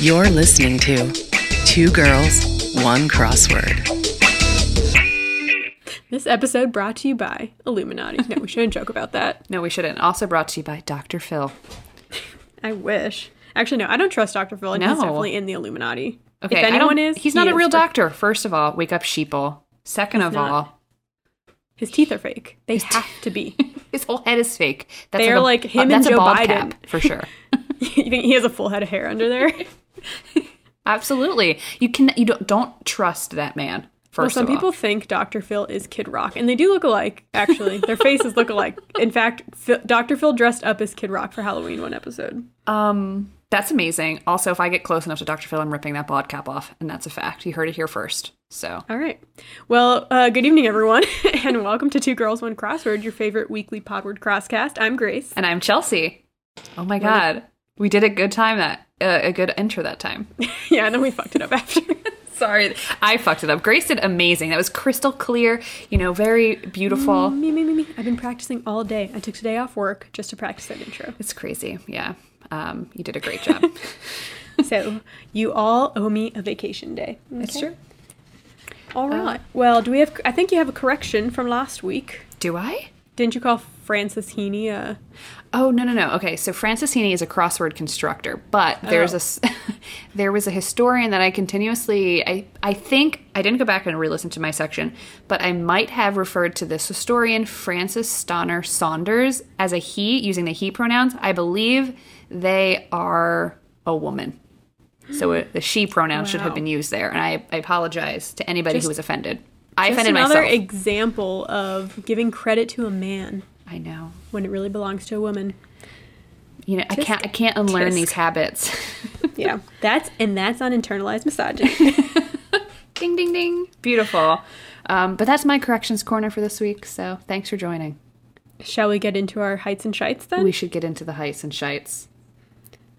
You're listening to Two Girls, One Crossword. This episode brought to you by Illuminati. No, we shouldn't joke about that. No, we shouldn't. Also brought to you by Dr. Phil. I wish. Actually, no, I don't trust Dr. Phil, and he's definitely in the Illuminati. Okay, if I anyone don't- is, he's he not a real for- doctor. First of all, wake up, sheeple. Second of not. all, His teeth are fake. They have to be. his whole head is fake. That's They are a- like him and that's a Joe bald Biden. cap, for sure. you think he has a full head of hair under there? Absolutely, you can. You don't don't trust that man. First well, some of all. people think Dr. Phil is Kid Rock, and they do look alike. Actually, their faces look alike. In fact, Phil, Dr. Phil dressed up as Kid Rock for Halloween one episode. Um, that's amazing. Also, if I get close enough to Dr. Phil, I'm ripping that bald cap off, and that's a fact. You heard it here first. So, All right. Well, uh, good evening, everyone, and welcome to Two Girls One Crossword, your favorite weekly Podword Crosscast. I'm Grace. and I'm Chelsea. Oh my god, we did a good time that uh, a good intro that time. yeah, and then we fucked it up after. Sorry, I fucked it up. Grace did amazing. That was crystal clear. You know, very beautiful. me, me, me, me. I've been practicing all day. I took today off work just to practice that intro. It's crazy. Yeah. Um, you did a great job. So you all owe me a vacation day. That's true. All right. well, do we have? I think you have a correction from last week. Do I? Didn't you call Francis Heaney a? Oh no no no. Okay, so Francis Heaney is a crossword constructor, but oh. there's a s- there was a historian that I continuously I I think I didn't go back and re-listen to my section, but I might have referred to this historian Frances Stonor Saunders as a he using the he pronouns. I believe they are a woman. So it, the she pronoun should have been used there, and I, I apologize to anybody who was offended. I another myself. example of giving credit to a man I know. when it really belongs to a woman. You know, I can't I can't unlearn tisk. these habits. Yeah, that's and that's on internalized misogyny. ding ding ding. Beautiful. Um, but that's my corrections corner for this week. So thanks for joining. Shall we get into our heights and shites then? We should get into the heights and shites.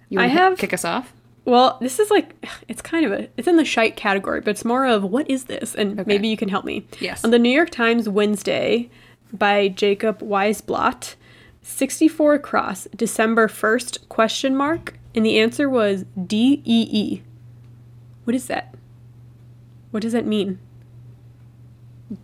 You I have- kick us off. Well, this is like it's kind of a it's in the shite category, but it's more of what is this? And maybe you can help me. Yes. On the New York Times Wednesday by Jacob Weisblatt, 64 across, December 1st question mark, and the answer was D E E. What is that? What does that mean?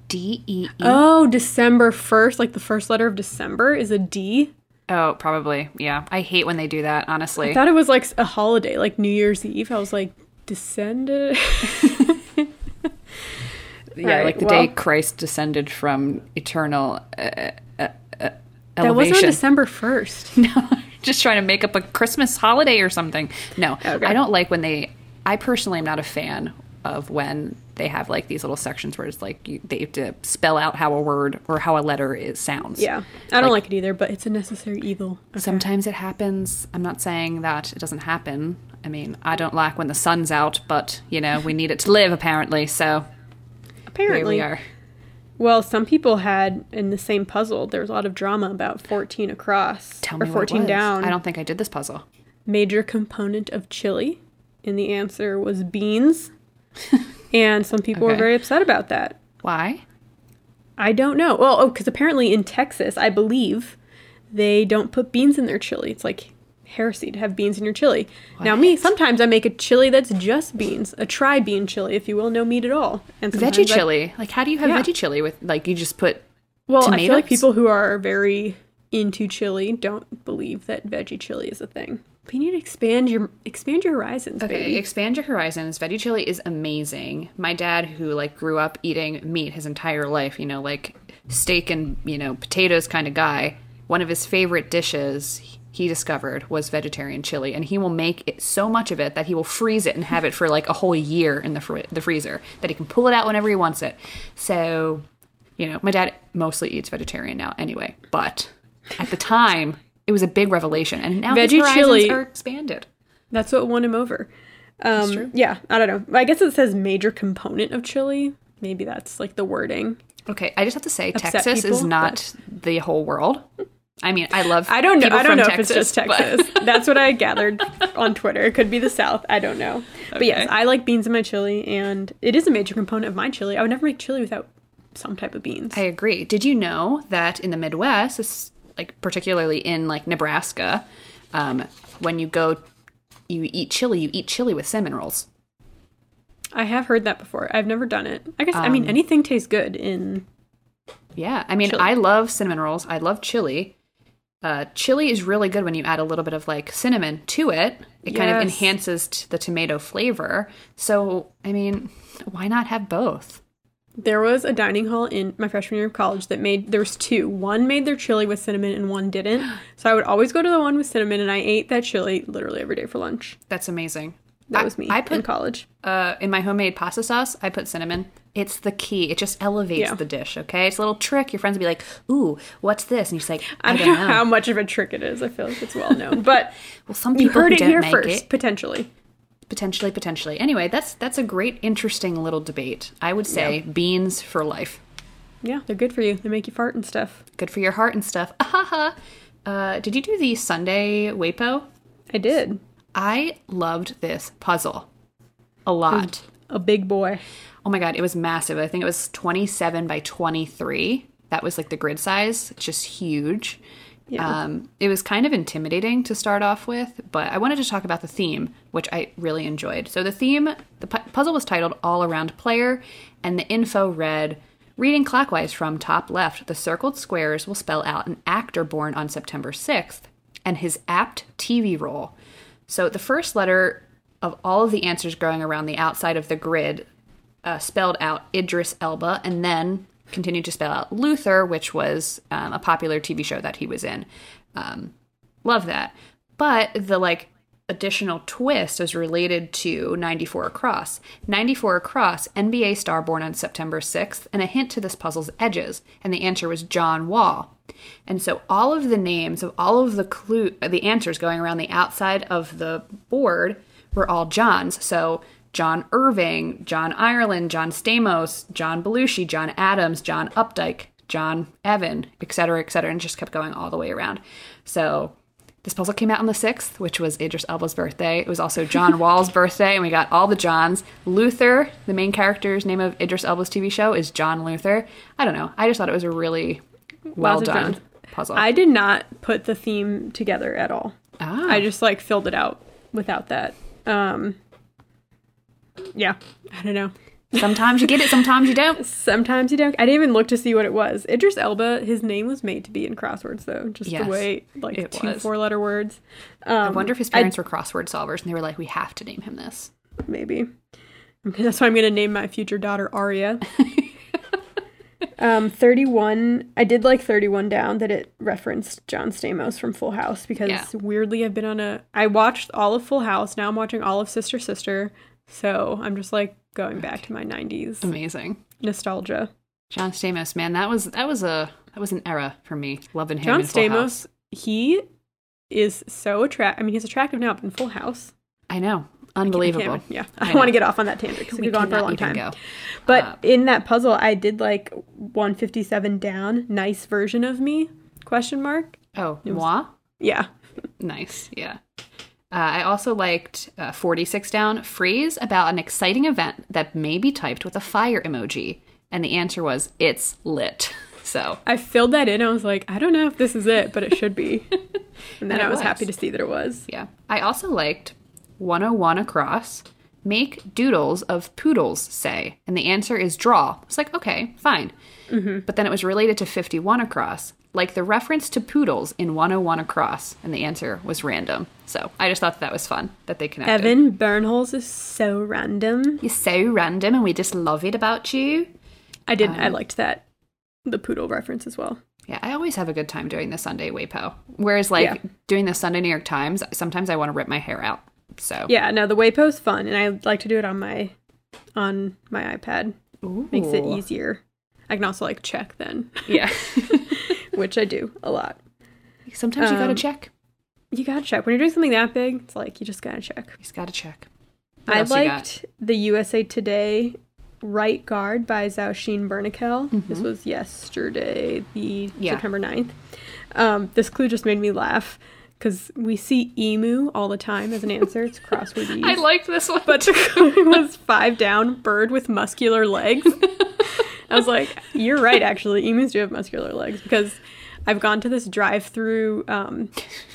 D E E. Oh, December 1st, like the first letter of December is a D. Oh, probably. Yeah. I hate when they do that. Honestly. I thought it was like a holiday, like New Year's Eve. I was like, descended. yeah, Alright, like the well- day Christ descended from eternal uh, uh, uh, that wasn't on December 1st. No, just trying to make up a Christmas holiday or something. No, Okay. I don't like when they. I personally am not a fan of when they have like these little sections where it's like you, they have to spell out how a word or how a letter is sounds. Yeah, I don't like, it either, but it's a necessary evil. Okay. Sometimes it happens. I'm not saying that it doesn't happen. I mean, I don't like when the sun's out, but you know, we need it to live apparently. So here Apparently, we are. well, some people had in the same puzzle. There was a lot of drama about 14 across Tell or me what it 14 was. down. I don't think I did this puzzle. Major component of chili, and the answer was beans. and some people were very upset about that. Why? I don't know. Well, oh, because apparently in Texas, I believe they don't put beans in their chili. It's like heresy to have beans in your chili. Now, me, sometimes I make a chili that's just beans, a tri bean chili, if you will, no meat at all. And Veggie I- chili. Like, how do you have Yeah. veggie chili with like you just put? Well, I feel like people who are very into chili don't believe that veggie chili is a thing. But you need to expand your expand your horizons, Okay, baby. expand your horizons. Veggie chili is amazing. My dad, who like grew up eating meat his entire life, you know, like steak and you know potatoes kind of guy. One of his favorite dishes he discovered was vegetarian chili, and he will make it so much of it that he will freeze it and have it for like a whole year in the fr- the freezer that he can pull it out whenever he wants it. So, you know, my dad mostly eats vegetarian now anyway, but at the time it was a big revelation, and now Veggie horizons chili- are expanded. That's what won him over. Um. Yeah, I don't know. I guess it says major component of chili. Maybe that's like the wording. Okay, I just have to say, Upset Texas is people, not the whole world. I mean, I love. I don't know. I don't know if it's just but- Texas. That's what I gathered on Twitter. It could be the South. I don't know. But yes, I like beans in my chili, and it is a major component of my chili. I would never make chili without some type of beans. I agree. Did you know that in the Midwest, like particularly in like Nebraska, um, when you go you eat chili, you eat chili with cinnamon rolls. I have heard that before. I've never done it. I guess I mean anything tastes good in Yeah, I mean, Chili. I love cinnamon rolls. I love chili. Uh, chili is really good when you add a little bit of like cinnamon to it. It kind of enhances t- the tomato flavor. So, I mean, why not have both? There was a dining hall in my freshman year of college that made there was two. One made their chili with cinnamon and one didn't. So I would always go to the one with cinnamon and I ate that chili literally every day for lunch. That's amazing. That I- was me I put, in college. uh, in my homemade pasta sauce. I put cinnamon. It's the key. It just elevates Yeah. the dish. Okay, it's a little trick. Your friends will be like, "Ooh, what's this?" And you're like, I "I don't know how much of a trick it is. I feel like it's well known. But Well, some you people heard who it don't here make first, it, potentially. potentially, potentially. Anyway, that's that's a great, interesting little debate. I would say beans for life. Yeah, they're good for you. They make you fart and stuff. Good for your heart and stuff. Ahaha. Uh, did you do the Sunday Wapo? I did. I loved this puzzle a lot. A big boy. Oh my god, it was massive. I think it was 27 by 23. That was like the grid size. It's just huge. Yeah. Um, it was kind of intimidating to start off with, but I wanted to talk about the theme, which I really enjoyed. So the theme, the pu- puzzle was titled All Around Player, and the info read Reading clockwise from top left, the circled squares will spell out an actor born on September 6th and his apt TV role. So the first letter of all of the answers going around the outside of the grid uh, spelled out Idris Elba and then continued to spell out Luther, which was um, a popular TV show that he was in. Um, love that. But the like additional twist is related to 94 Across. 94 Across, NBA star born on September 6th, and a hint to this puzzle's edges. And the answer was John Wall. And so all of the names of all of the clue the answers going around the outside of the board were all Johns. So John Irving, John Ireland, John Stamos, John Belushi, John Adams, John Updike, John Evan, et cetera, et cetera, and just kept going all the way around. So this puzzle came out on the 6th, which was Idris Elba's birthday. It was also John Wall's birthday, and we got all the Johns. Luther, the main character's name of Idris Elba's TV show, is John Luther. I don't know. I just thought it was a really well Lots done puzzle. I did not put the theme together at all. ah, I just like filled it out without that. Um Yeah, I don't know. sometimes you get it, sometimes you don't. Sometimes you don't. I didn't even look to see what it was. Idris Elba, his name was made to be in crosswords though, just Yes, the way like two was. four letter words. I Um, wonder if his parents were crossword solvers, and they were like, "We have to name him this." maybe. That's why I'm gonna name my future daughter Aria. um, 31. I did like 31 down that it referenced John Stamos from Full House because Yeah. weirdly I've been on a. I watched all of Full House. Now I'm watching all of Sister Sister. So I'm just like going back to my 90s Amazing. nostalgia. John Stamos, man, that was that was a that was an era for me. Loving him John in Full Stamos, House. he is so attract. I mean, he's attractive now, but in Full House, I know, unbelievable. yeah, I I, don't want to get off on that tangent because we have gone for a long time. go. But Uh, in that puzzle, I did like 157 down. Nice version of me? Question mark. Oh, was- moi. Yeah, Nice, yeah. Uh, I also liked uh, 46 down phrase about an exciting event that may be typed with a fire emoji, and the answer was it's lit. So I filled that in. I was like, I don't know if this is it, but it should be. And then And I was, was. happy to see that it was. yeah, I also liked 101 across. Make doodles of poodles say, and the answer is draw. It's like okay, fine, but then it was related to 51 across, like the reference to poodles in 101 across, and the answer was random. So I just thought that was fun that they connected. Evan Birnholz is so random. You're so random, and we just love it about you. I did. Um, I liked that. The poodle reference as well. Yeah, I always have a good time doing the Sunday Wapo. Whereas, like Yeah. doing the Sunday New York Times, sometimes I want to rip my hair out. So Yeah, no, the WaPo's fun, and I like to do it on my on my iPad. Makes it easier. I can also like check then, Yeah. which I do a lot. sometimes you gotta Um, check. You gotta check when you're doing something that big. It's like you just gotta check. You just gotta check. What I else you got? liked the USA Today Right Guard by Zhouqin Burnikel. This was yesterday, the Mm-hmm. Yeah. September 9th. Um, this clue just made me laugh because we see emu all the time as an answer. It's crossword I liked this one. but clue was five down, bird with muscular legs. I was like, you're right, actually. Emus do have muscular legs because I've gone to this drive-through. Um,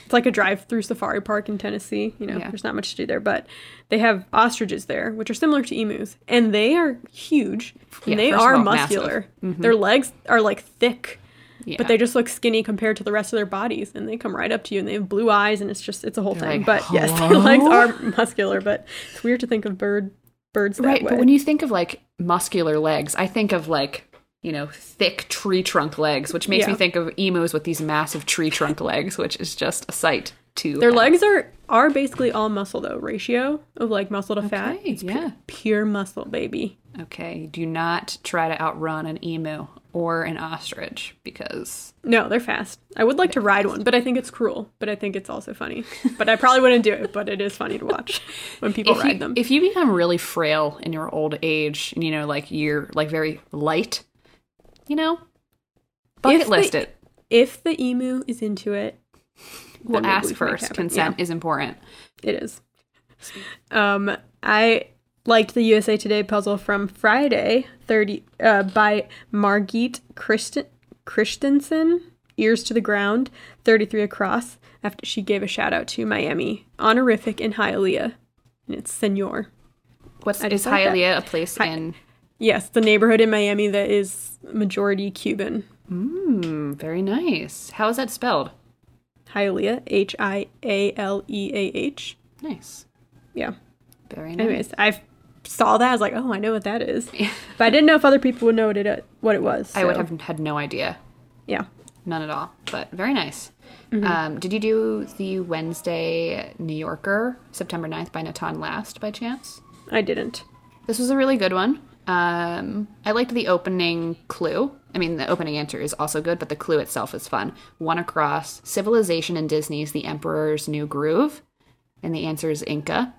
it's like a drive-through safari park in Tennessee. You know, Yeah. there's not much to do there, but they have ostriches there, which are similar to emus, and they are huge. Yeah, And they are massive. Mm-hmm. muscular. Their legs are like thick, Yeah. but they just look skinny compared to the rest of their bodies, and they come right up to you, and they have blue eyes, and it's just it's a whole thing. like, but yes, their legs are muscular, but it's weird to think of bird birds that right, way. but when you think of like muscular legs, I think of like you know thick tree trunk legs, which makes Yeah. me think of emus with these massive tree trunk legs, which is just a sight to Their have. legs are are basically all muscle though. Ratio of like muscle to fat. Okay, yeah. Pure muscle, baby. Okay, do not try to outrun an emu or an ostrich because No, they're fast. I would like to ride one, but I think it's cruel. But I think it's also funny. But I probably wouldn't do it. But it is funny to watch when people if ride you, them. if you become really frail in your old age, and you know, like you're like very light, you know, bucket If list the- it. if the emu is into it, Well, ask we can make it first. Consent Yeah. is important. It is. Um, I liked the USA Today puzzle from Friday, thirty uh, by Margit Christen- Christensen. Ears to the ground, thirty-three across. After she gave a shout out to Miami, honorific in Hialeah, and it's Senor. What's just is that. Hialeah a place in? Yes, the neighborhood in Miami that is majority Cuban. Hmm, very nice. How is that spelled? Hialeah, H I A L E A H. Nice. Yeah. Very nice. Anyways, I saw that. I was like, oh, I know what that is. but I didn't know if other people would know what it what it was. I would have had no idea. Yeah. None at all. But very nice. Mm-hmm. Um, did you do the Wednesday New Yorker, September 9th by Natan Last by chance? I didn't. This was a really good one. Um, I liked the opening clue. I mean, the opening answer is also good, but the clue itself is fun. One across Civilization in Disney's The Emperor's New Groove. And the answer is Inca.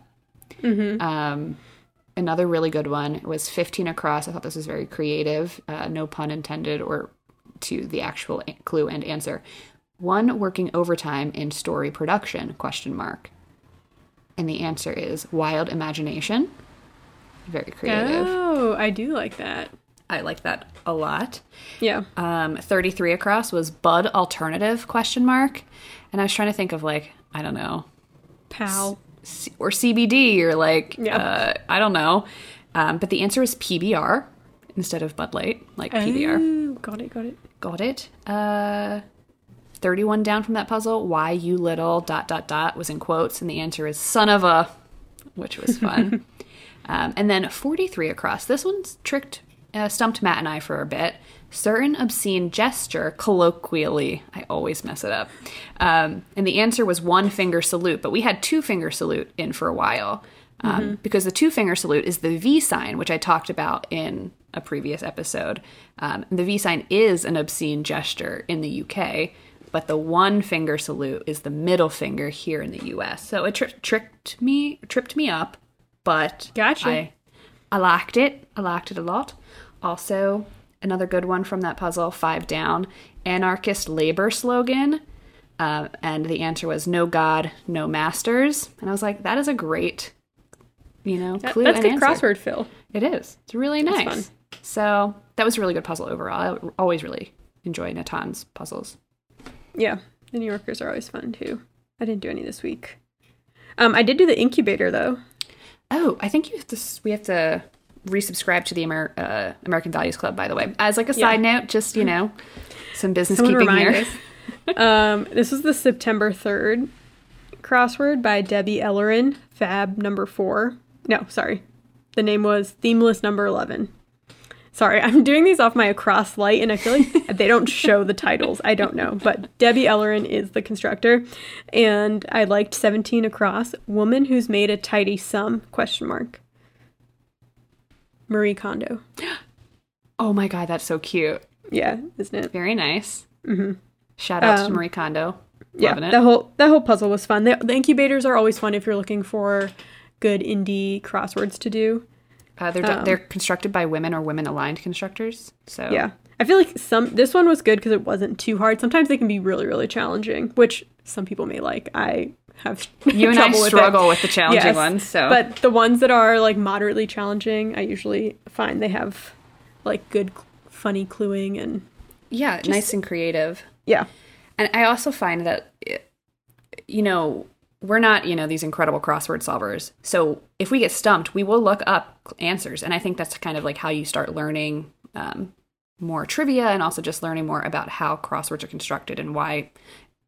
Um, another really good one was 15 across. I thought this was very creative. Uh, no pun intended or to the actual clue and answer. One working overtime in story production, question mark. And the answer is wild imagination. Very creative. Oh, I do like that. I like that a lot. Yeah. Um, 33 across was Bud alternative question mark. And I was trying to think of like, I don't know, Pal. C- or CBD or like, Yeah. uh, I don't know. Um, but the answer is PBR instead of Bud Light, like PBR. Oh, got it, got it. Got it. Uh, 31 down from that puzzle. Why you little dot dot dot was in quotes, and the answer is son of a, which was fun. um, and then 43 across. This one's tricked, uh, stumped Matt and I for a bit. Certain obscene gesture, colloquially, I always mess it up. Um, and the answer was one finger salute, but we had two finger salute in for a while. Um, Because the two finger salute is the V sign, which I talked about in a previous episode. Um, the V sign is an obscene gesture in the UK, but the one finger salute is the middle finger here in the US. So it tri- tricked me, tripped me up, but Gotcha. I, I liked it. I liked it a lot. Also, another good one from that puzzle, five down, anarchist labor slogan. Uh, and the answer was no God, no masters. And I was like, that is a great, you know, That- clue that's and good answer. crossword, Phil. It is. It's really nice. fun. So that was a really good puzzle overall. I always really enjoy Natan's puzzles. Yeah. The New Yorkers are always fun too. I didn't do any this week. Um, I did do the incubator though. Oh, I think you have to. We have to resubscribe to the Amer- uh, American Values Club. By the way, as like a Yeah. side note, just you know, some business Someone keeping here. um, this was the September 3rd crossword by Debbie Ellerin, Fab number four. No, sorry. The name was Themeless number 11. Sorry, I'm doing these off my Across Lite, and I feel like they don't show the titles. I don't know. But Debbie Ellerin is the constructor. And I liked 17 across. Woman who's made a tidy sum, question mark. Marie Kondo. Oh my god, that's so cute. Yeah, isn't it? Very nice. Mm-hmm. Shout out to Um, Marie Kondo. yeah, Loving it. that whole that whole puzzle was fun. The, the incubators are always fun if you're looking for good indie crosswords to do. Uh, they're they're constructed by women or women aligned constructors. So Yeah, I feel like some this one was good because it wasn't too hard. Sometimes they can be really really challenging, which some people may like. I have you and I trouble with it. struggle with the challenging Yes, ones. So but the ones that are like moderately challenging, I usually find they have like good funny cluing and yeah, nice and creative. Yeah. And I also find that, you know, we're not, you know, these incredible crossword solvers. So if we get stumped, we will look up answers. And I think that's kind of like how you start learning um, more trivia and also just learning more about how crosswords are constructed and why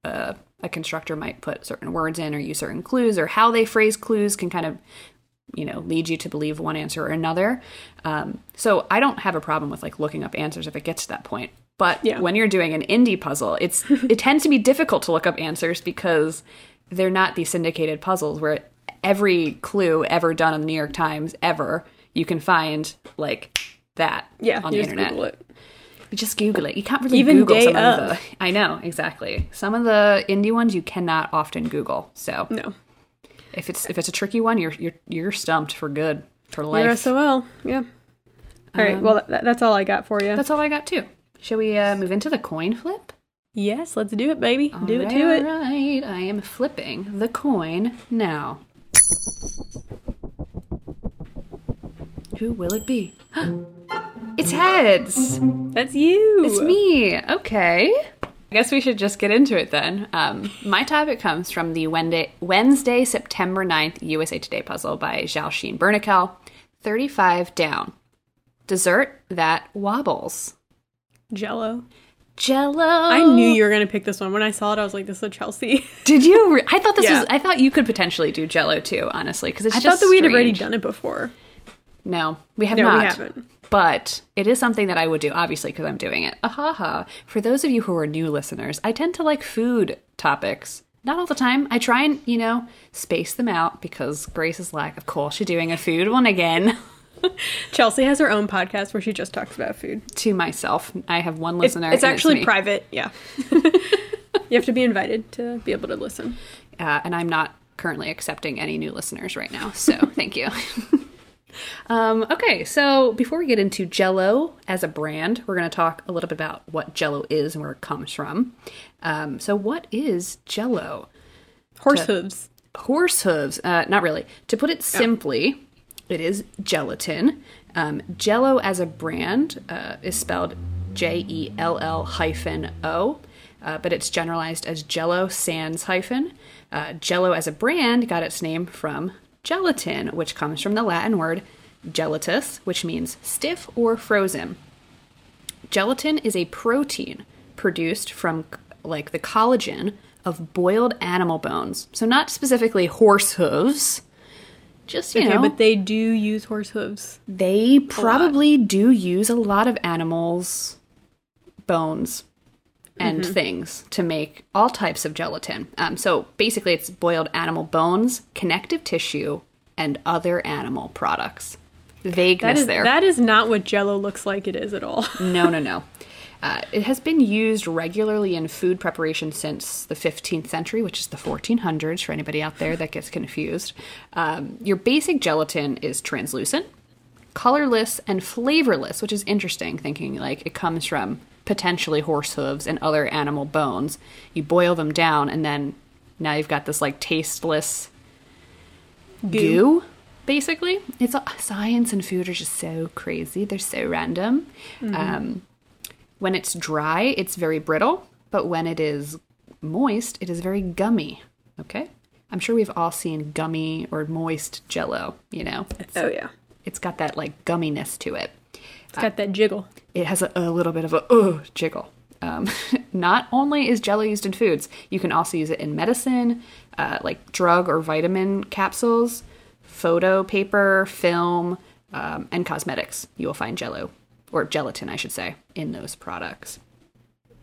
uh, a constructor might put certain words in or use certain clues or how they phrase clues can kind of you know lead you to believe one answer or another um, so i don't have a problem with like looking up answers if it gets to that point but Yeah. when you're doing an indie puzzle it's it tends to be difficult to look up answers because they're not these syndicated puzzles where every clue ever done in the new york times ever you can find like that Yeah. on the internet Google it. you just Google it. You can't really Even Google some of of. the. I know exactly. Some of the indie ones you cannot often Google. So No. if it's if it's a tricky one, you're you're you're stumped for good for life. You're SOL. Yeah. All right. Well, that, that's all I got for you. That's all I got too. Shall we uh, move into the coin flip? yes. Let's do it, baby. do it All to it. right, I am flipping the coin now. Who will it be? it's heads. That's you. It's me. Okay. I guess we should just get into it then. Um, my topic comes from the Wednesday, Wednesday, September 9th USA Today puzzle by Zhouqin Burnikel. 35 down. Dessert that wobbles. Jello. Jello. I knew you were gonna pick this one when I saw it. I was like, "This is a Chelsea." Did you? Re- I thought this Yeah. was. I thought you could potentially do Jello too, honestly, because it's I thought that we'd already done it before. No, we have No, we haven't. But it is something that I would do, obviously, because I'm doing it. Ahaha. For those of you who are new listeners, I tend to like food topics. Not all the time. I try and, you know, space them out because Grace is like, of course, you're doing a food one again. Chelsea has her own podcast where she just talks about food. to myself. I have one listener. it's and actually me. private. Yeah. you have to be invited to be able to listen. uh, and I'm not currently accepting any new listeners right now. So thank you. um, okay, so before we get into Jello as a brand, we're going to talk a little bit about what Jello is and where it comes from. Um, so, what is Jello? Horse hooves. Horse hooves? Uh, not really. To put it simply, it is gelatin. Um, Jello as a brand uh, is spelled J E L L hyphen O, uh, but it's generalized as Jello sans hyphen. Uh, Jello as a brand got its name from gelatin, which comes from the Latin word gelatus, which means stiff or frozen. Gelatin is a protein produced from like the collagen of boiled animal bones. So not specifically horse hooves. Just you Okay, know, but they do use horse hooves. they probably do use a lot of animals' bones and things to make all types of gelatin. Um, so basically, it's boiled animal bones, connective tissue, and other animal products. Vagueness That is there. that is not what Jello looks like it is at all. No, no, no. Uh, it has been used regularly in food preparation since the 15th century, which is the 1400s for anybody out there that gets confused. Um, your basic gelatin is translucent, colorless, and flavorless, which is interesting, thinking like it comes from potentially horse hooves and other animal bones. You boil them down, and then now you've got this like tasteless goo. basically. It's science and food are just so crazy. They're so random. Um, when it's dry, it's very brittle, but when it is moist, it is very gummy. Okay? I'm sure we've all seen gummy or moist jello, you know? It's, Oh yeah, it's got that like gumminess to it. It's got that jiggle. It has a, a little bit of a uh, jiggle. Um, not only is jello used in foods, you can also use it in medicine, uh, like drug or vitamin capsules, photo paper, film, um, and cosmetics. You will find jello, or gelatin, I should say, in those products.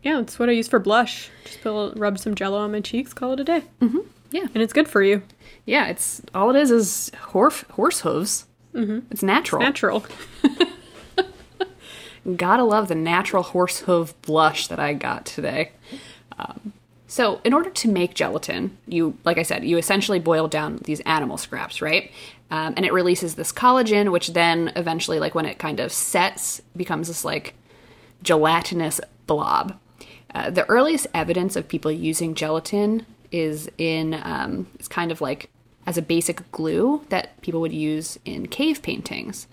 Yeah, it's what I use for blush. Just put, rub some Jello on my cheeks, call it a day, Yeah, and it's good for you. yeah. It's all it is is horse horse hooves. Mm-hmm. It's natural. Natural. Gotta love the natural horse hoof blush that I got today. Um, so, in order to make gelatin, you, like I said, you essentially boil down these animal scraps, right? Um, and it releases this collagen, which then eventually, like when it kind of sets, becomes this like gelatinous blob. Uh, the earliest evidence of people using gelatin is in, um, it's kind of like as a basic glue that people would use in cave paintings.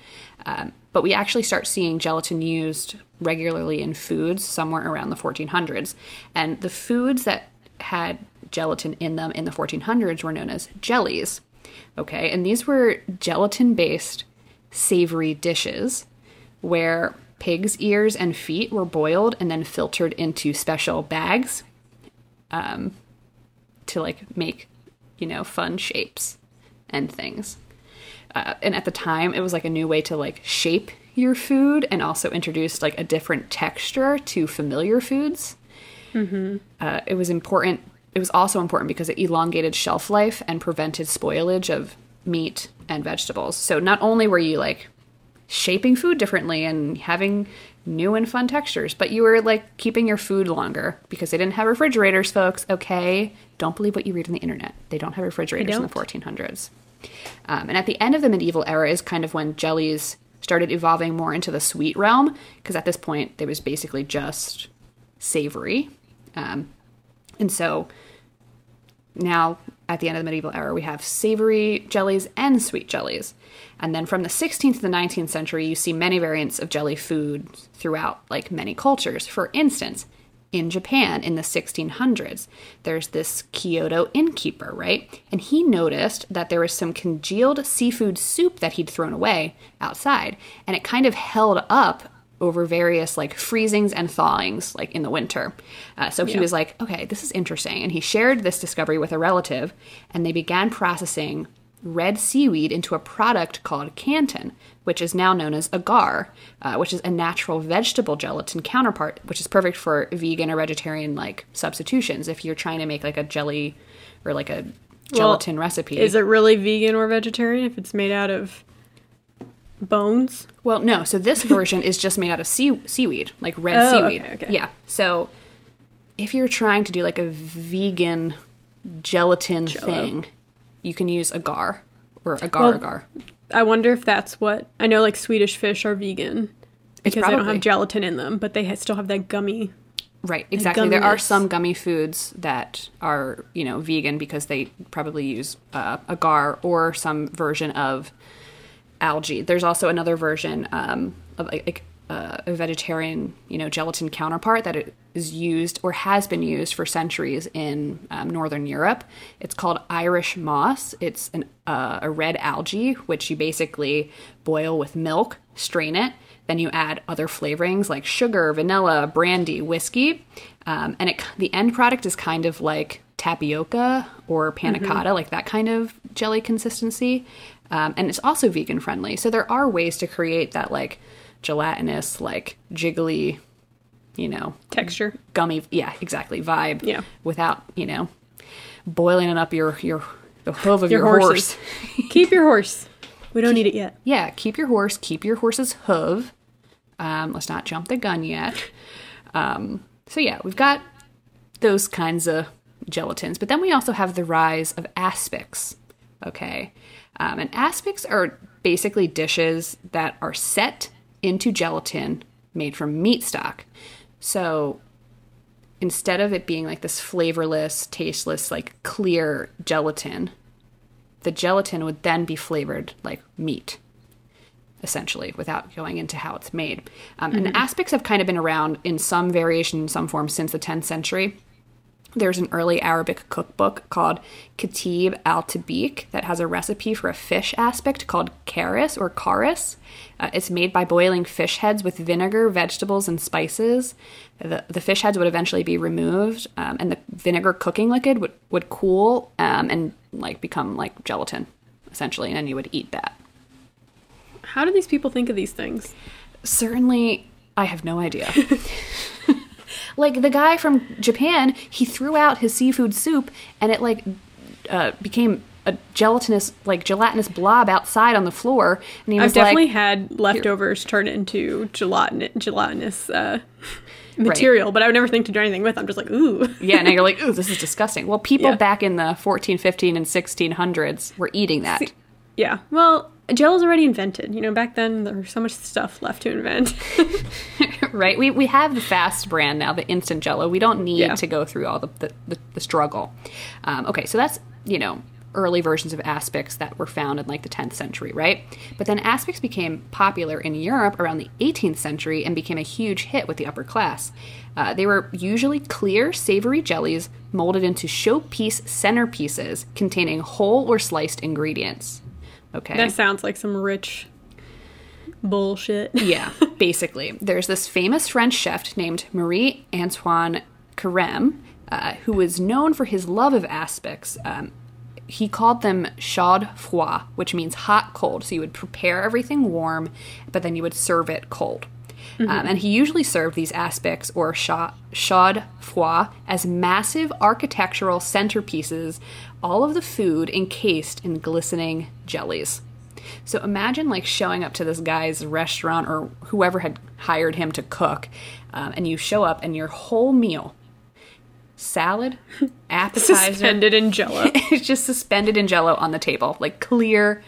Um, but we actually start seeing gelatin used regularly in foods somewhere around the 1400s. And the foods that had gelatin in them in the 1400s were known as jellies. Okay, and these were gelatin based savory dishes where pig's ears and feet were boiled and then filtered into special bags um, to like make, you know, fun shapes and things. Uh, and at the time, it was like a new way to like shape your food and also introduced like a different texture to familiar foods. Mm-hmm. Uh, it was important. It was also important because it elongated shelf life and prevented spoilage of meat and vegetables. So not only were you like shaping food differently and having new and fun textures, but you were like keeping your food longer because they didn't have refrigerators, folks. Okay, don't believe what you read on the internet. They don't have refrigerators in the 1400s. Um, and at the end of the medieval era is kind of when jellies started evolving more into the sweet realm because at this point there was basically just savory. Um, and so now at the end of the medieval era we have savory jellies and sweet jellies and then from the 16th to the 19th century you see many variants of jelly food throughout like many cultures for instance in japan in the 1600s there's this kyoto innkeeper right and he noticed that there was some congealed seafood soup that he'd thrown away outside and it kind of held up over various like freezings and thawings like in the winter. Uh, so he Yeah. was like, okay, this is interesting. And he shared this discovery with a relative and they began processing red seaweed into a product called kanten, which is now known as agar, uh, which is a natural vegetable gelatin counterpart, which is perfect for vegan or vegetarian like substitutions if you're trying to make like a jelly or like a gelatin recipe. Is it really vegan or vegetarian if it's made out of bones? Well, no. So this version is just made out of sea- seaweed, like red Oh, seaweed. okay, okay. Yeah. So if you're trying to do like a vegan gelatin thing, you can use agar or agar Well, agar. I wonder if that's what I know. Like Swedish fish are vegan because they don't have gelatin in them, but they ha- still have that gummy. Right, exactly. There are some gummy foods that are, you know, vegan because they probably use uh, agar or some version of algae. There's also another version um, of like uh, a vegetarian, you know, gelatin counterpart that it is used or has been used for centuries in um, northern Europe. It's called Irish moss. It's an, uh, a red algae which you basically boil with milk, strain it, then you add other flavorings like sugar, vanilla, brandy, whiskey, um, and it the end product is kind of like tapioca or panna cotta, like that kind of jelly consistency. Um, and it's also vegan friendly. So there are ways to create that like gelatinous, like jiggly, you know, Texture. gummy, yeah, exactly, vibe. Yeah. Without you know, boiling it up your your the hoof of Your your, horse. Keep your horse. We don't need it yet. Yeah, keep your horse, keep your horse's hoof. Um, let's not jump the gun yet. Um, so yeah, we've got those kinds of gelatins, but then we also have the rise of aspics. Okay, um, and aspics are basically dishes that are set into gelatin made from meat stock. So instead of it being like this flavorless, tasteless, like clear gelatin, the gelatin would then be flavored like meat, essentially, without going into how it's made. Um, And aspics have kind of been around in some variation, in some form, since the 10th century. There's an early Arabic cookbook called Kitab al Tabikh that has a recipe for a fish aspic called karis or karis. Uh, it's made by boiling fish heads with vinegar, vegetables, and spices. The, the fish heads would eventually be removed, um, and the vinegar cooking liquid would, would cool um, and like become like gelatin, essentially, and then you would eat that. How do these people think of these things? Certainly, I have no idea. like the guy from Japan, he threw out his seafood soup and it like uh, became a gelatinous, like gelatinous blob outside on the floor. And he was I've definitely like, had leftovers turn into gelatin gelatinous uh, material, but I would never think to do anything with. them. I'm just like, ooh. yeah, now you're like, ooh, this is disgusting. Well, people Yeah. back in the 14, 15, and 1600s were eating that. Yeah. Well, Jello's already invented. You know, back then there was so much stuff left to invent. right? We, we have the fast brand now, the instant jello. We don't need Yeah. to go through all the, the, the, the struggle. Um, okay, so that's, you know, early versions of aspics that were found in like the 10th century, right? But then aspics became popular in Europe around the 18th century and became a huge hit with the upper class. Uh, they were usually clear, savory jellies molded into showpiece centerpieces containing whole or sliced ingredients. Okay. That sounds like some rich bullshit. yeah, basically. There's this famous French chef named Marie Antoine Carême, uh, who was known for his love of aspics. Um, he called them chaud froid, which means hot cold. So you would prepare everything warm, but then you would serve it cold. Um, and he usually served these aspics or cha- chaud froid as massive architectural centerpieces, all of the food encased in glistening jellies. So imagine like showing up to this guy's restaurant or whoever had hired him to cook, um, and you show up and your whole meal salad, appetizer, Suspended in jello. it's just suspended in jello on the table, like clear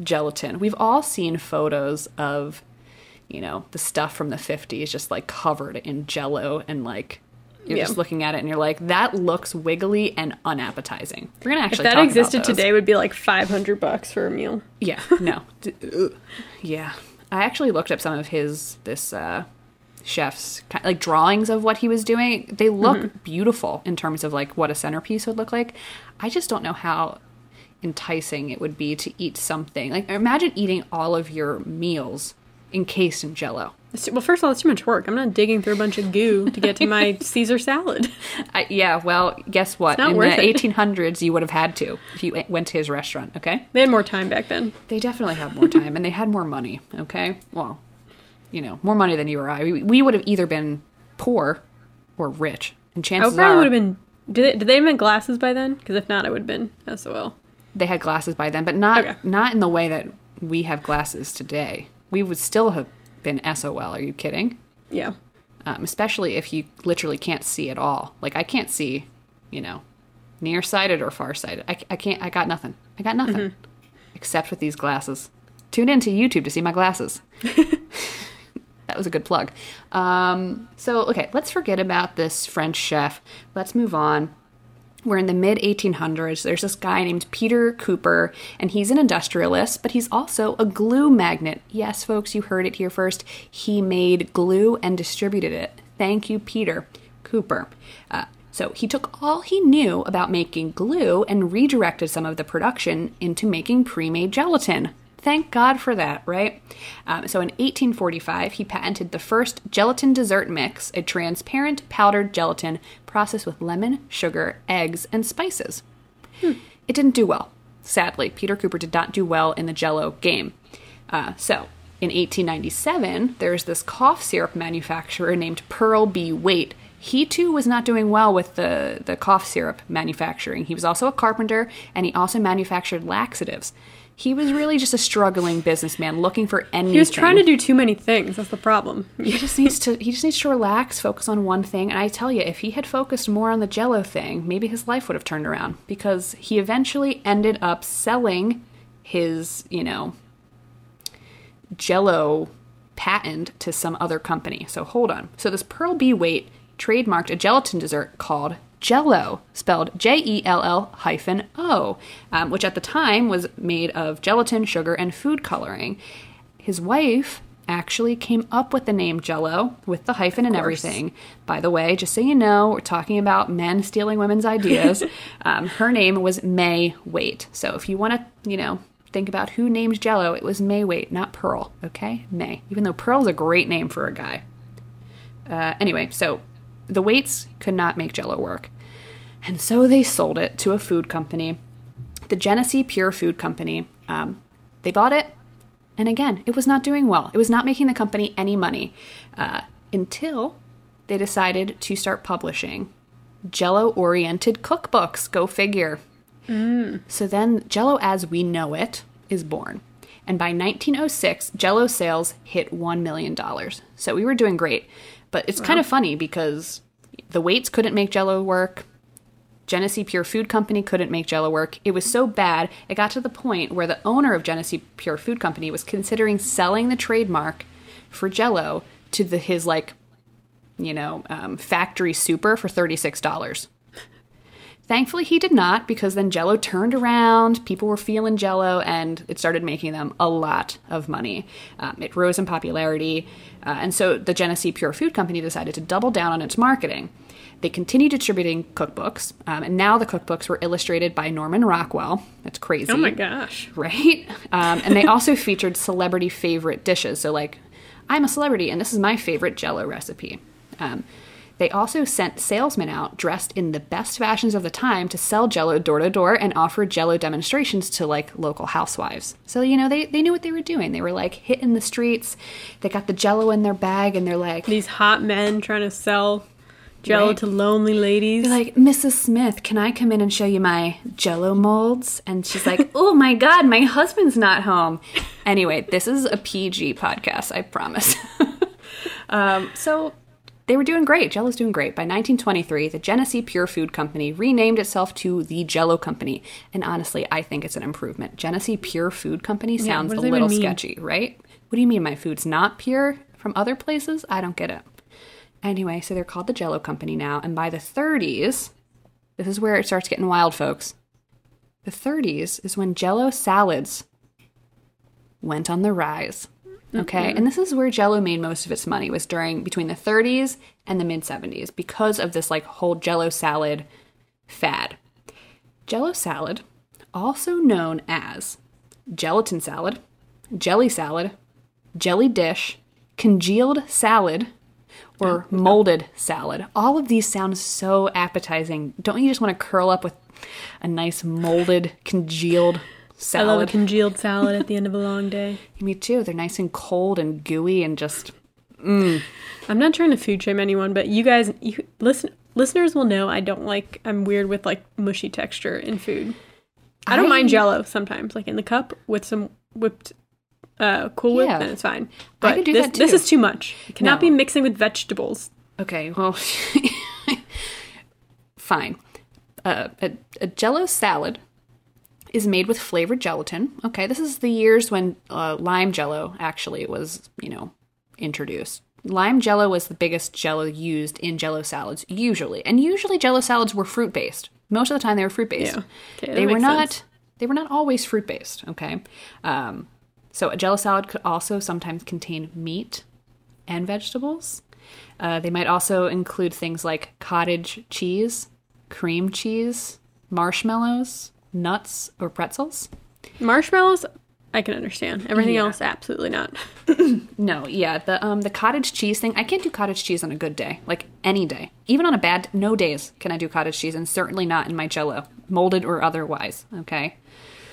gelatin. We've all seen photos of, you know, the stuff from the 50s just like covered in jello and like you're Yeah. just looking at it and you're like, that looks wiggly and unappetizing. We're gonna actually. If that existed today, it would be like 500 bucks for a meal. Yeah, no. Yeah. I actually looked up some of his this uh chef's like drawings of what he was doing. They look beautiful in terms of like what a centerpiece would look like. I just don't know how enticing it would be to eat something. Like imagine eating all of your meals encased in jello. Well, first of all, it's too much work. I'm not digging through a bunch of goo to get to my Caesar salad. I, yeah, well, guess what? in the it. 1800s, you would have had to if you went to his restaurant. Okay. They had more time back then. They definitely had more time and they had more money, okay? Well, you know, more money than you or I. We, we would have either been poor or rich. And I chances probably are would have been. Did they, did they invent glasses by then? Because if not, I would have been SOL. they had glasses by then, but not Okay. not in the way that we have glasses today. We would still have been SOL. Are you kidding? Yeah. Um, especially if you literally can't see at all. Like I can't see, you know, nearsighted or farsighted. I, I can't. I got nothing. I got nothing except with these glasses. Tune in to YouTube to see my glasses. that was a good plug. Um, so okay, let's forget about this French chef. Let's move on. We're in the mid 1800s. There's this guy named Peter Cooper, and he's an industrialist, but he's also a glue magnet. Yes, folks, you heard it here first. He made glue and distributed it. Thank you, Peter Cooper. Uh, so he took all he knew about making glue and redirected some of the production into making pre made gelatin. Thank God for that, right? Um, so in 1845, he patented the first gelatin dessert mix, a transparent powdered gelatin processed with lemon, sugar, eggs, and spices. It didn't do well. Sadly, Peter Cooper did not do well in the jello game. Uh, so, in 1897, there's this cough syrup manufacturer named Pearl B. Waite. He too was not doing well with the, the cough syrup manufacturing. He was also a carpenter and he also manufactured laxatives. He was really just a struggling businessman looking for anything. He was trying to do too many things. That's the problem. He just needs to he just needs to relax, focus on one thing. And I tell you, if he had focused more on the jello thing, maybe his life would have turned around because he eventually ended up selling his, you know, jello patent to some other company. So hold on. So this Pearl B. Waite trademarked a gelatin dessert called Jello, spelled J E L L hyphen O, um, which at the time was made of gelatin, sugar, and food coloring. His wife actually came up with the name Jello with the hyphen and everything. By the way, just so you know, we're talking about men stealing women's ideas. um, her name was May Waite. So if you want to, you know, think about who named Jello, it was May Waite, not Pearl. Okay, May. Even though Pearl's a great name for a guy. Uh, anyway, so the Waites could not make Jello work, and so they sold it to a food company, the Genesee Pure Food Company. Um, they bought it, and again, it was not doing well. It was not making the company any money uh, until they decided to start publishing Jello-oriented cookbooks. Go figure. So then, Jello as we know it is born. And by 1906, Jello sales hit $1 million. So we were doing great. But it's kind of funny because the Waites couldn't make Jello work. Genesee Pure Food Company couldn't make Jello work. It was so bad, it got to the point where the owner of Genesee Pure Food Company was considering selling the trademark for Jello to the, his, like, you know, um, factory super for $36. Thankfully, he did not because then Jello turned around. People were feeling Jello, and it started making them a lot of money. Um, it rose in popularity, uh, and so the Genesee Pure Food Company decided to double down on its marketing. They continued distributing cookbooks, um, and now the cookbooks were illustrated by Norman Rockwell. That's crazy. Oh my gosh. Right? Um, and they also featured celebrity favorite dishes. So, like, I'm a celebrity, and this is my favorite Jello recipe. Um, they also sent salesmen out dressed in the best fashions of the time to sell Jello door to door and offer Jello demonstrations to like local housewives. So you know they they knew what they were doing. They were like hitting the streets. They got the Jello in their bag, and they're like, These hot men trying to sell jello Right. to lonely ladies. They're like, Mrs. Smith, can I come in and show you my jello molds? And she's like, Oh my God, my husband's not home. Anyway, this is a PG podcast, I promise. um, so they were doing great. Jello's doing great. By 1923, the Genesee Pure Food Company renamed itself to the Jello Company. And honestly, I think it's an improvement. Genesee Pure Food Company sounds what a little sketchy, right? What do you mean my food's not pure from other places? I don't get it. Anyway, so they're called the Jello Company now, and by the 30s, this is where it starts getting wild, folks. The 30s is when Jello salads went on the rise. Okay, mm-hmm. and this is where Jello made most of its money was during between the 30s and the mid 70s because of this like whole Jello salad fad. Jello salad, also known as gelatin salad, jelly salad, jelly dish, congealed salad, or molded salad. All of these sound so appetizing. Don't you just want to curl up with a nice molded, congealed I love a congealed salad at the end of a long day. Me too. They're nice and cold and gooey and just I'm not trying to food shame anyone, but you guys, you listen, listeners will know I don't like. I'm weird with like mushy texture in food. I don't mind Jello sometimes, like in the cup with some whipped, uh, Cool Whip, Yeah. then it's fine. I But do this, this is too much. It cannot No. be mixing with vegetables. okay. Well, fine. Uh, a, a Jello salad is made with flavored gelatin. Okay, this is the years when uh, lime Jello actually was, you know, introduced. Lime Jello was the biggest Jello used in Jello salads usually, and usually Jello salads were fruit based. Most of the time, they were fruit based. Yeah. Okay, they were not. sense. They were not always fruit based. Okay, um, so a Jello salad could also sometimes contain meat and vegetables. Uh, they might also include things like cottage cheese, cream cheese, marshmallows, nuts, or pretzels. Marshmallows, I can understand. Everything Yeah. else, absolutely not. No, yeah, the um the cottage cheese thing. I can't do cottage cheese on a good day, like any day. Even on a bad, no days can I do cottage cheese, and certainly not in my Jello, molded or otherwise. Okay.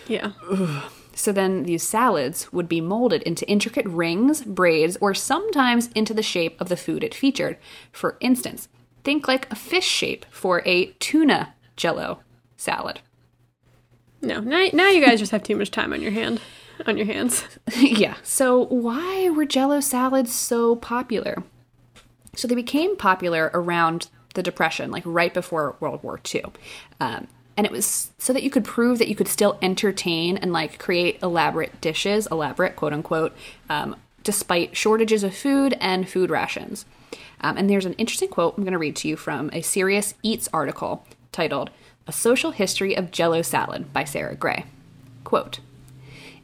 Yeah. So then these salads would be molded into intricate rings, braids, or sometimes into the shape of the food it featured. For instance, think like a fish shape for a tuna jello salad. No. Now, now you guys just have too much time on your hand, on your hands. yeah. So why were jello salads so popular? So they became popular around the Depression, like right before World War II. Um, and it was so that you could prove that you could still entertain and like create elaborate dishes, elaborate quote unquote, um, despite shortages of food and food rations. Um, and there's an interesting quote I'm going to read to you from a Serious Eats article titled A Social History of Jello Salad by Sarah Grey. Quote,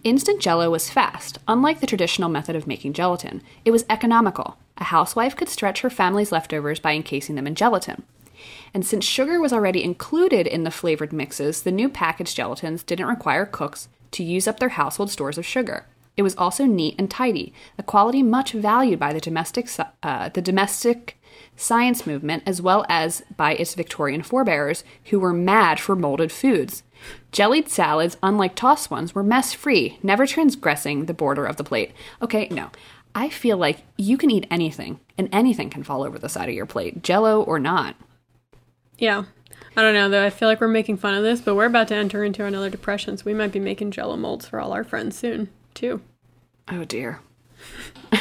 Instant jello was fast, unlike the traditional method of making gelatin. It was economical. A housewife could stretch her family's leftovers by encasing them in gelatin. And since sugar was already included in the flavored mixes, the new packaged gelatins didn't require cooks to use up their household stores of sugar. It was also neat and tidy, a quality much valued by the domestic, uh, the domestic science movement as well as by its Victorian forebears who were mad for molded foods. Jellied salads, unlike tossed ones, were mess free, never transgressing the border of the plate. Okay, no. I feel like you can eat anything, and anything can fall over the side of your plate, jello or not. Yeah. I don't know though. I feel like we're making fun of this, but we're about to enter into another depression, so we might be making jello molds for all our friends soon, too. Oh dear.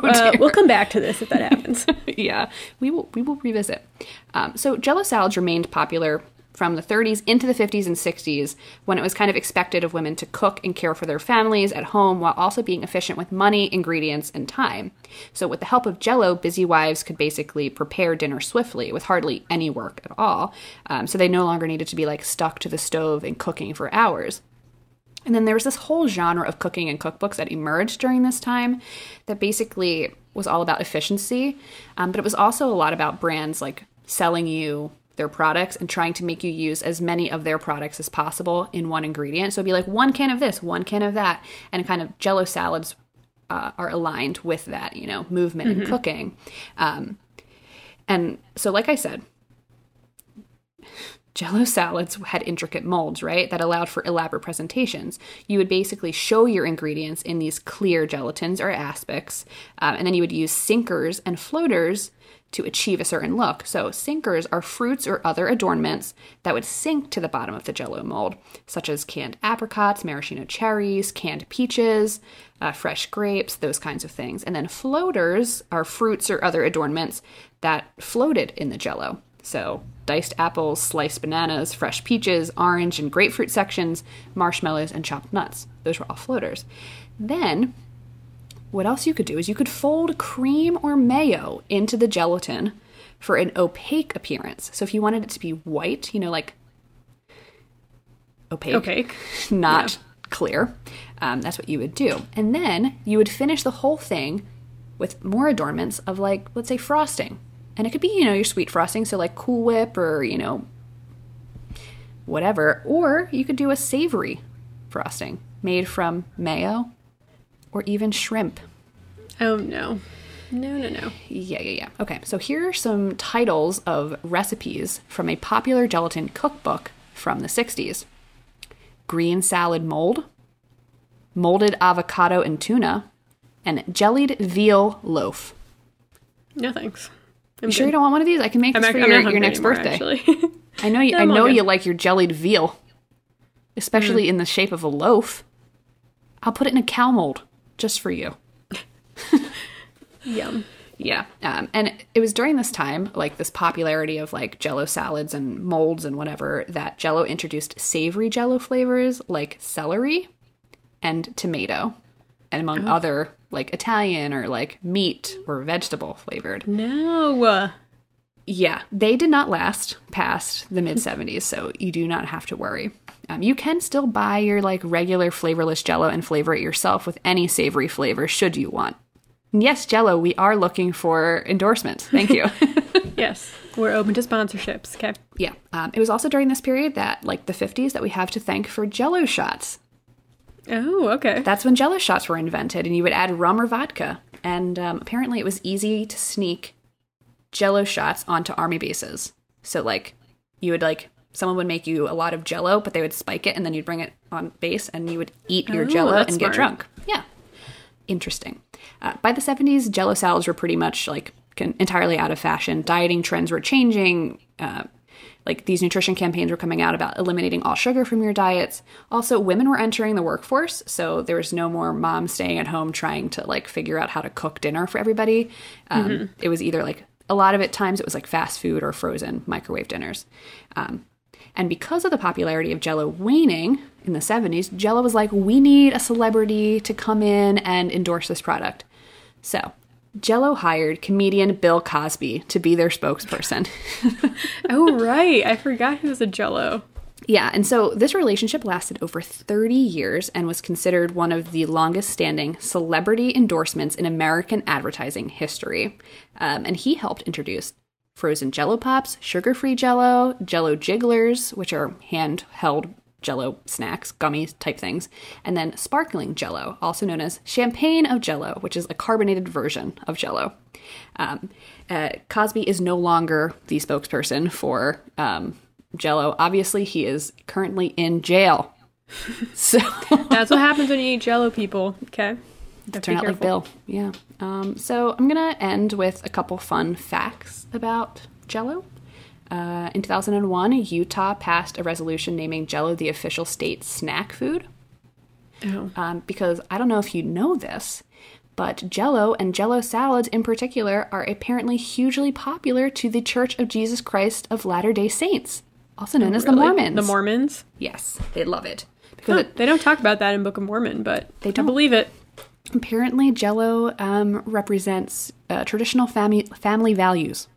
Uh, we'll come back to this if that happens. yeah, we will we will revisit. Um, so Jello salads remained popular from the 30s into the 50s and 60s when it was kind of expected of women to cook and care for their families at home while also being efficient with money, ingredients, and time. So, with the help of Jello, busy wives could basically prepare dinner swiftly with hardly any work at all. Um, so, they no longer needed to be like stuck to the stove and cooking for hours. And then there was this whole genre of cooking and cookbooks that emerged during this time that basically was all about efficiency, um, but it was also a lot about brands like selling you their products and trying to make you use as many of their products as possible in one ingredient. So it'd be like one can of this, one can of that, and kind of jello salads uh, are aligned with that, you know, movement mm-hmm. and cooking. Um, and so, like I said, Jello salads had intricate molds, right, that allowed for elaborate presentations. You would basically show your ingredients in these clear gelatins or aspics, um, and then you would use sinkers and floaters to achieve a certain look. So, sinkers are fruits or other adornments that would sink to the bottom of the jello mold, such as canned apricots, maraschino cherries, canned peaches, uh, fresh grapes, those kinds of things. And then floaters are fruits or other adornments that floated in the jello. So, diced apples, sliced bananas, fresh peaches, orange and grapefruit sections, marshmallows, and chopped nuts. Those were all floaters. Then, what else you could do is you could fold cream or mayo into the gelatin for an opaque appearance. So if you wanted it to be white, you know, like opaque, opaque. not yeah. clear, um, that's what you would do. And then you would finish the whole thing with more adornments of like, let's say, frosting. And it could be, you know, your sweet frosting, so like Cool Whip or, you know, whatever. Or you could do a savory frosting made from mayo or even shrimp. Oh, no. No, no, no. Yeah, yeah, yeah. Okay, so here are some titles of recipes from a popular gelatin cookbook from the 60s green salad mold, molded avocado and tuna, and jellied veal loaf. No thanks. I'm you sure you don't want one of these? I can make I'm this for your, your next birthday. I know you. no, I know you like your jellied veal, especially mm. in the shape of a loaf. I'll put it in a cow mold just for you. Yum. Yeah. Um, and it was during this time, like this popularity of like jello salads and molds and whatever, that jello introduced savory jello flavors like celery and tomato, and among oh. other like Italian or like meat or vegetable flavored. No. Yeah, they did not last past the mid 70s, so you do not have to worry. Um, you can still buy your like regular flavorless jello and flavor it yourself with any savory flavor should you want. And yes, Jello, we are looking for endorsements. Thank you. yes, we're open to sponsorships. Okay. Yeah. Um, it was also during this period that, like the 50s, that we have to thank for Jello shots. Oh, okay. That's when Jello shots were invented, and you would add rum or vodka. And um, apparently, it was easy to sneak Jello shots onto army bases. So, like, you would like someone would make you a lot of jello, but they would spike it and then you'd bring it on base and you would eat your oh, jello and smart. get drunk. Yeah. Interesting. Uh, by the 70s, jello salads were pretty much like entirely out of fashion. Dieting trends were changing. Uh, like these nutrition campaigns were coming out about eliminating all sugar from your diets. Also, women were entering the workforce, so there was no more mom staying at home trying to like figure out how to cook dinner for everybody. Um, mm-hmm. It was either like a lot of it times it was like fast food or frozen microwave dinners. Um, and because of the popularity of Jello waning in the 70s, Jello was like, we need a celebrity to come in and endorse this product. So, Jello hired comedian Bill Cosby to be their spokesperson. oh, right. I forgot he was a Jello. Yeah, and so this relationship lasted over 30 years and was considered one of the longest standing celebrity endorsements in American advertising history. Um, and he helped introduce frozen jello pops, sugar free jello, jello jigglers, which are handheld jello snacks, gummies type things, and then sparkling jello, also known as champagne of jello, which is a carbonated version of jello. Um, uh, Cosby is no longer the spokesperson for um, jello. Obviously, he is currently in jail. so that's what happens when you eat jello, people. Okay. Turn out like Bill. Yeah. Um, so I'm gonna end with a couple fun facts about Jello. Uh, in 2001, Utah passed a resolution naming Jello the official state snack food. Oh. Um, because I don't know if you know this, but Jello and Jello salads in particular are apparently hugely popular to the Church of Jesus Christ of Latter day Saints. also known as the Mormons. The Mormons. Yes, they love it because Huh, it, they don't talk about that in Book of Mormon, but They don't. believe it. apparently Jello um, represents uh, traditional family family values.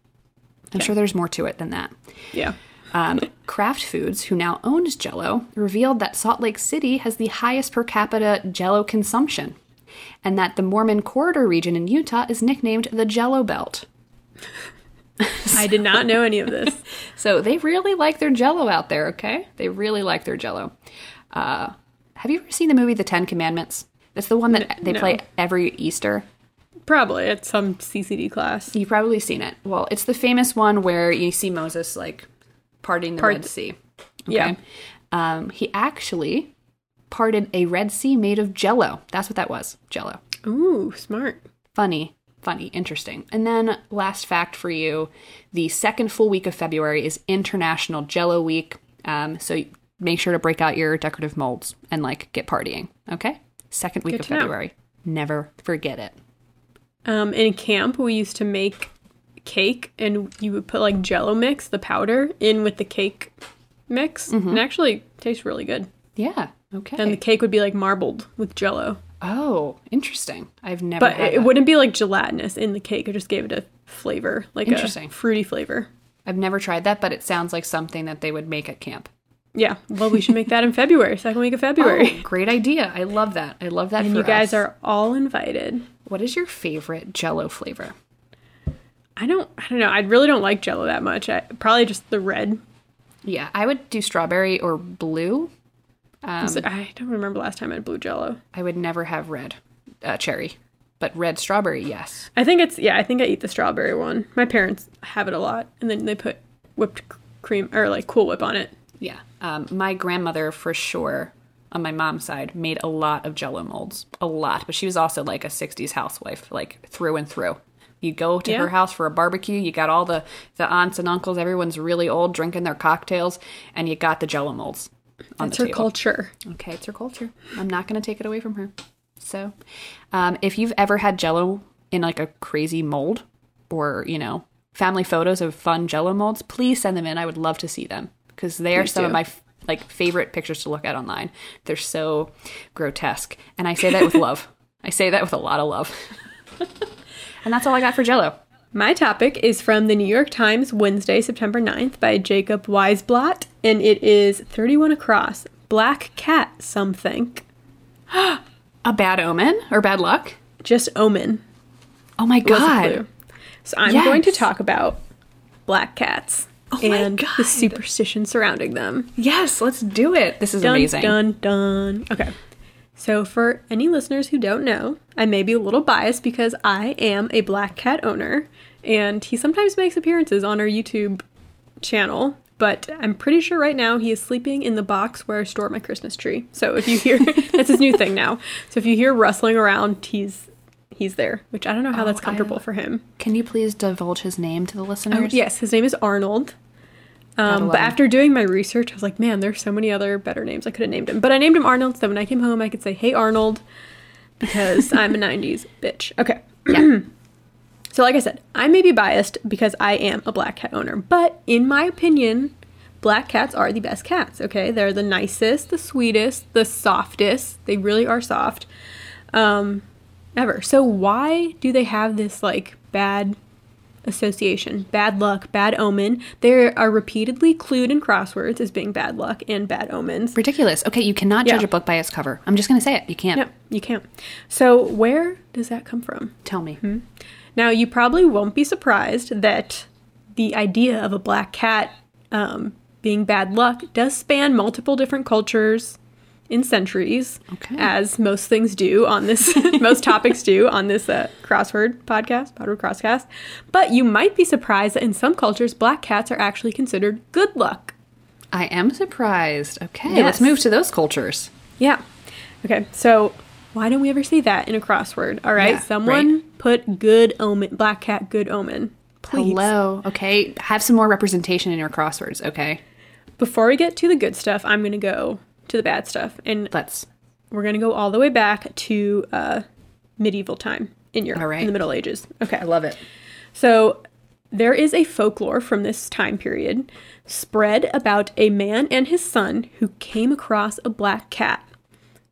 I'm sure there's more to it than that. Yeah. Um, Kraft Foods, who now owns Jello, revealed that Salt Lake City has the highest per capita Jello consumption, and that the Mormon Corridor region in Utah is nicknamed the Jello Belt. I did not know any of this. So they really like their Jello out there. Okay, they really like their Jello. Uh, have you ever seen the movie The Ten Commandments? That's the one that they no. play every Easter. Probably at some CCD class. You've probably seen it. Well, it's the famous one where you see Moses like parting the Part- Red Sea. Yeah. Um, he actually parted a Red Sea made of Jello. That's what that was. Jello. Ooh, smart. Funny, funny, interesting. And then last fact for you: the second full week of February is International Jello Week. Um, so make sure to break out your decorative molds and like get partying. Okay. Second week Good of to know. February. Never forget it. Um, in camp, we used to make cake, and you would put like Jello mix, the powder, in with the cake mix, Mm-hmm. and it actually tastes really good. Yeah. Okay. And the cake would be like marbled with Jello, oh, interesting. I've never. but it, that. wouldn't be like gelatinous in the cake. It just gave it a flavor, like Interesting. a fruity flavor. I've never tried that, but it sounds like something that they would make at camp. Yeah, well, we should make that in February, second week of February. Oh, great idea. I love that. I love that and you guys us. are all invited. What is your favorite Jello flavor? I don't, I don't know. I really don't like Jello that much. I, probably just the red. Yeah, I would do strawberry or blue. Um, So I don't remember last time I had blue Jello. I would never have red uh, cherry, but red strawberry, yes. I think it's yeah. I think I eat the strawberry one. My parents have it a lot, and then they put whipped cream or like Cool Whip on it. Yeah. Um, my grandmother, for sure, on my mom's side, made a lot of Jello molds, a lot. But she was also like a '60s housewife, like through and through. You go to Yeah. her house for a barbecue. You got all the the aunts and uncles. Everyone's really old, drinking their cocktails, and you got the Jello molds on It's the her table. culture. Okay, it's her culture. I'm not going to take it away from her. So, um, if you've ever had Jello in like a crazy mold, or you know, family photos of fun Jello molds, please send them in. I would love to see them because they are Please some of my like favorite pictures to look at online. They're so grotesque, and I say that with love. I say that with a lot of love. and that's all I got for Jello. My topic is from the New York Times, Wednesday, September 9th, by Jacob Weisblatt, and it is 31 across. Black cat, some think. A bad omen or bad luck? Just omen. Oh my god! So I'm going to talk about black cats Oh my and God. the superstition surrounding them. Yes, let's do it. This is Dun, amazing. Done, dun. Okay. So, for any listeners who don't know, I may be a little biased because I am a black cat owner, and he sometimes makes appearances on our YouTube channel. But I'm pretty sure right now he is sleeping in the box where I store my Christmas tree. So if you hear, that's his new thing now. So if you hear rustling around, he's he's there, which I don't know how that's comfortable love- for him. Can you please divulge his name to the listeners? Yes, his name is Arnold. Um, but after doing my research, I was like, man, there's so many other better names I could have named him. But I named him Arnold, so when I came home, I could say, hey, Arnold, because I'm a 90s bitch. Okay. Yeah. So, like I said, I may be biased because I am a black cat owner, but in my opinion, black cats are the best cats, okay? They're the nicest, the sweetest, the softest. They really are soft. Um, ever. So, why do they have this like bad association, bad luck, bad omen? They are repeatedly clued in crosswords as being bad luck and bad omens. Ridiculous. Okay, you cannot judge Yeah. a book by its cover. I'm just going to say it. You can't. Yep, you can't. So, where does that come from? Tell me. Now, you probably won't be surprised that the idea of a black cat um, being bad luck does span multiple different cultures in centuries, Okay. as most things do on this, most topics do on this uh, crossword podcast, Podword Crosscast. But you might be surprised that in some cultures, black cats are actually considered good luck. I am surprised. Okay, Yes. let's move to those cultures. Yeah. Okay, so why don't we ever see that in a crossword? All right, Yeah, someone right. put good omen, black cat, good omen. Please. Hello. Okay, have some more representation in your crosswords. Okay, Before we get to the good stuff, I'm going to go to the bad stuff. And let's. we're to go all the way back to uh, medieval time in Europe, All right. in the Middle Ages. Okay. I love it. So there is a folklore from this time period spread about a man and his son who came across a black cat.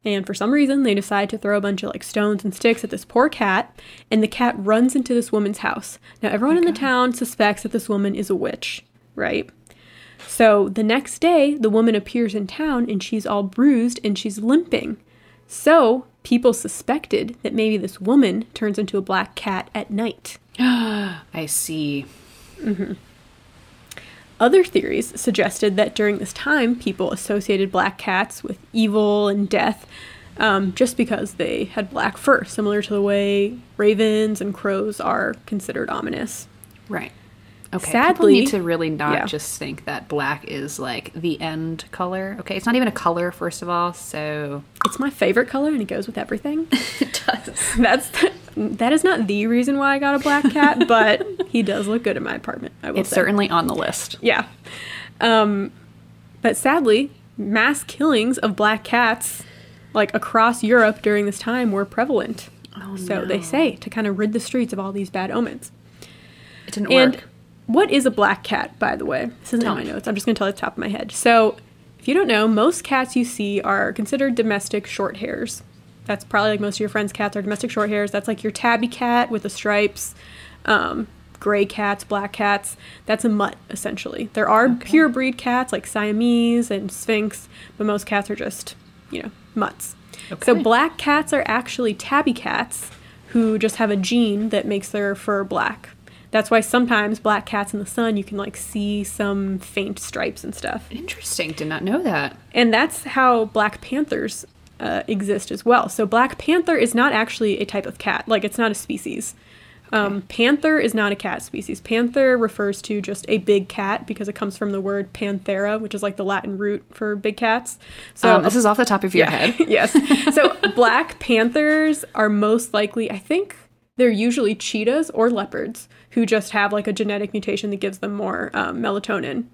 And for some reason, they decide to throw a bunch of like stones and sticks at this poor cat, and the cat runs into this woman's house. Now, everyone in the town suspects that this woman is a witch, right? So the next day, the woman appears in town and she's all bruised and she's limping. So people suspected that maybe this woman turns into a black cat at night. I see. Other theories suggested that during this time, people associated black cats with evil and death um, just because they had black fur, similar to the way ravens and crows are considered ominous. Right. Okay. people Sadly- need to really not yeah. just think that black is like the end color. Okay, it's not even a color, first of all. So It's my favorite color and it goes with everything. it does. That's that is not the reason why I got a black cat, but he does look good in my apartment. I will It's say. certainly on the list. Yeah. Um, but sadly, mass killings of black cats, like across Europe during this time, were prevalent. Oh, so they say to kind of rid the streets of all these bad omens. It didn't And work. What is a black cat, by the way? This isn't in my notes. I'm just going to tell you the top of my head. So, if you don't know, most cats you see are considered domestic short hairs. That's probably like most of your friends' cats are domestic short hairs. That's like your tabby cat with the stripes, um, gray cats, black cats. That's a mutt, essentially. There are pure breed cats like Siamese and Sphynx, but most cats are just, you know, mutts. Okay. So, black cats are actually tabby cats who just have a gene that makes their fur black. That's why sometimes black cats in the sun you can like see some faint stripes and stuff. Interesting. Did not know that. And that's how black panthers uh, exist as well. So black panther is not actually a type of cat. Like it's not a species. Um, panther is not a cat species. Panther refers to just a big cat because it comes from the word panthera, which is like the Latin root for big cats. So um, this is off the top of your head. yes. So black panthers are most likely, I think they're usually cheetahs or leopards who just have like a genetic mutation that gives them more um, melatonin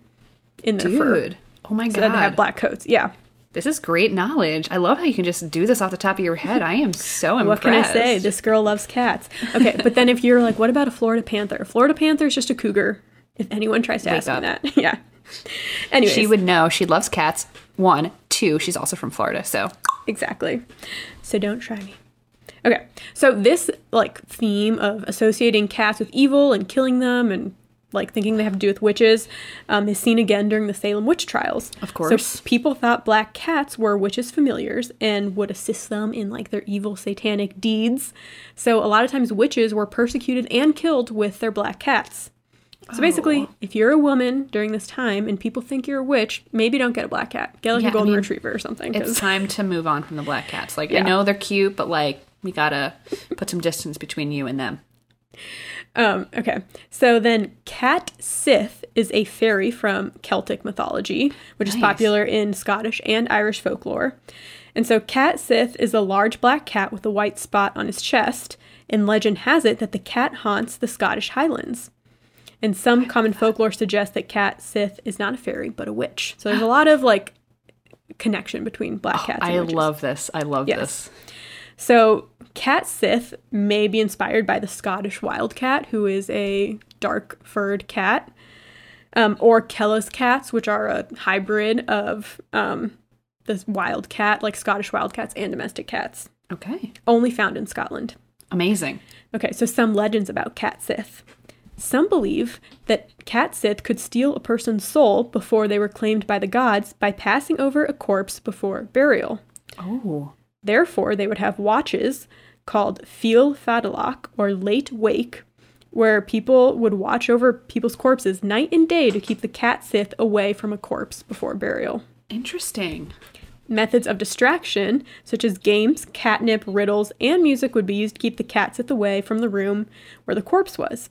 in their fur. Oh my So that they have black coats. Yeah. This is great knowledge. I love how you can just do this off the top of your head. I am so impressed. What can I say? This girl loves cats. Okay, but then if you're like, what about a Florida panther? Florida panther is just a cougar. If anyone tries to ask up. me that, yeah. Anyways, She would know. She loves cats. One, two. She's also from Florida, so Exactly. So don't try me. Okay. So this like theme of associating cats with evil and killing them and like thinking they have to do with witches um, is seen again during the Salem witch trials. Of course. So people thought black cats were witches' familiars and would assist them in like their evil satanic deeds. So a lot of times witches were persecuted and killed with their black cats. So basically, Oh. if you're a woman during this time and people think you're a witch, maybe don't get a black cat. Get like Yeah, a I golden mean, retriever or something. 'cause- it's time to move on from the black cats. Like Yeah. I know they're cute, but like we gotta put some distance between you and them. Um, okay. So then Cat Sith is a fairy from Celtic mythology, which is popular in Scottish and Irish folklore. And so Cat Sith is a large black cat with a white spot on his chest, and legend has it that the cat haunts the Scottish Highlands. And some common folklore suggests that Cat Sith is not a fairy, but a witch. So there's a lot of like connection between black cats and I witches. love this. I love Yes. this. So, Cat Sith may be inspired by the Scottish wildcat, who is a dark furred cat, um, or Kellas cats, which are a hybrid of um, this wildcat, like Scottish wildcats and domestic cats, Okay. only found in Scotland. Amazing. Okay, so some legends about Cat Sith. Some believe that Cat Sith could steal a person's soul before they were claimed by the gods by passing over a corpse before burial. Oh. Therefore, they would have watches called Féill Fadalach or Late Wake, where people would watch over people's corpses night and day to keep the cat Sith away from a corpse before burial. Interesting. Methods of distraction, such as games, catnip, riddles, and music, would be used to keep the cat Sith away from the room where the corpse was.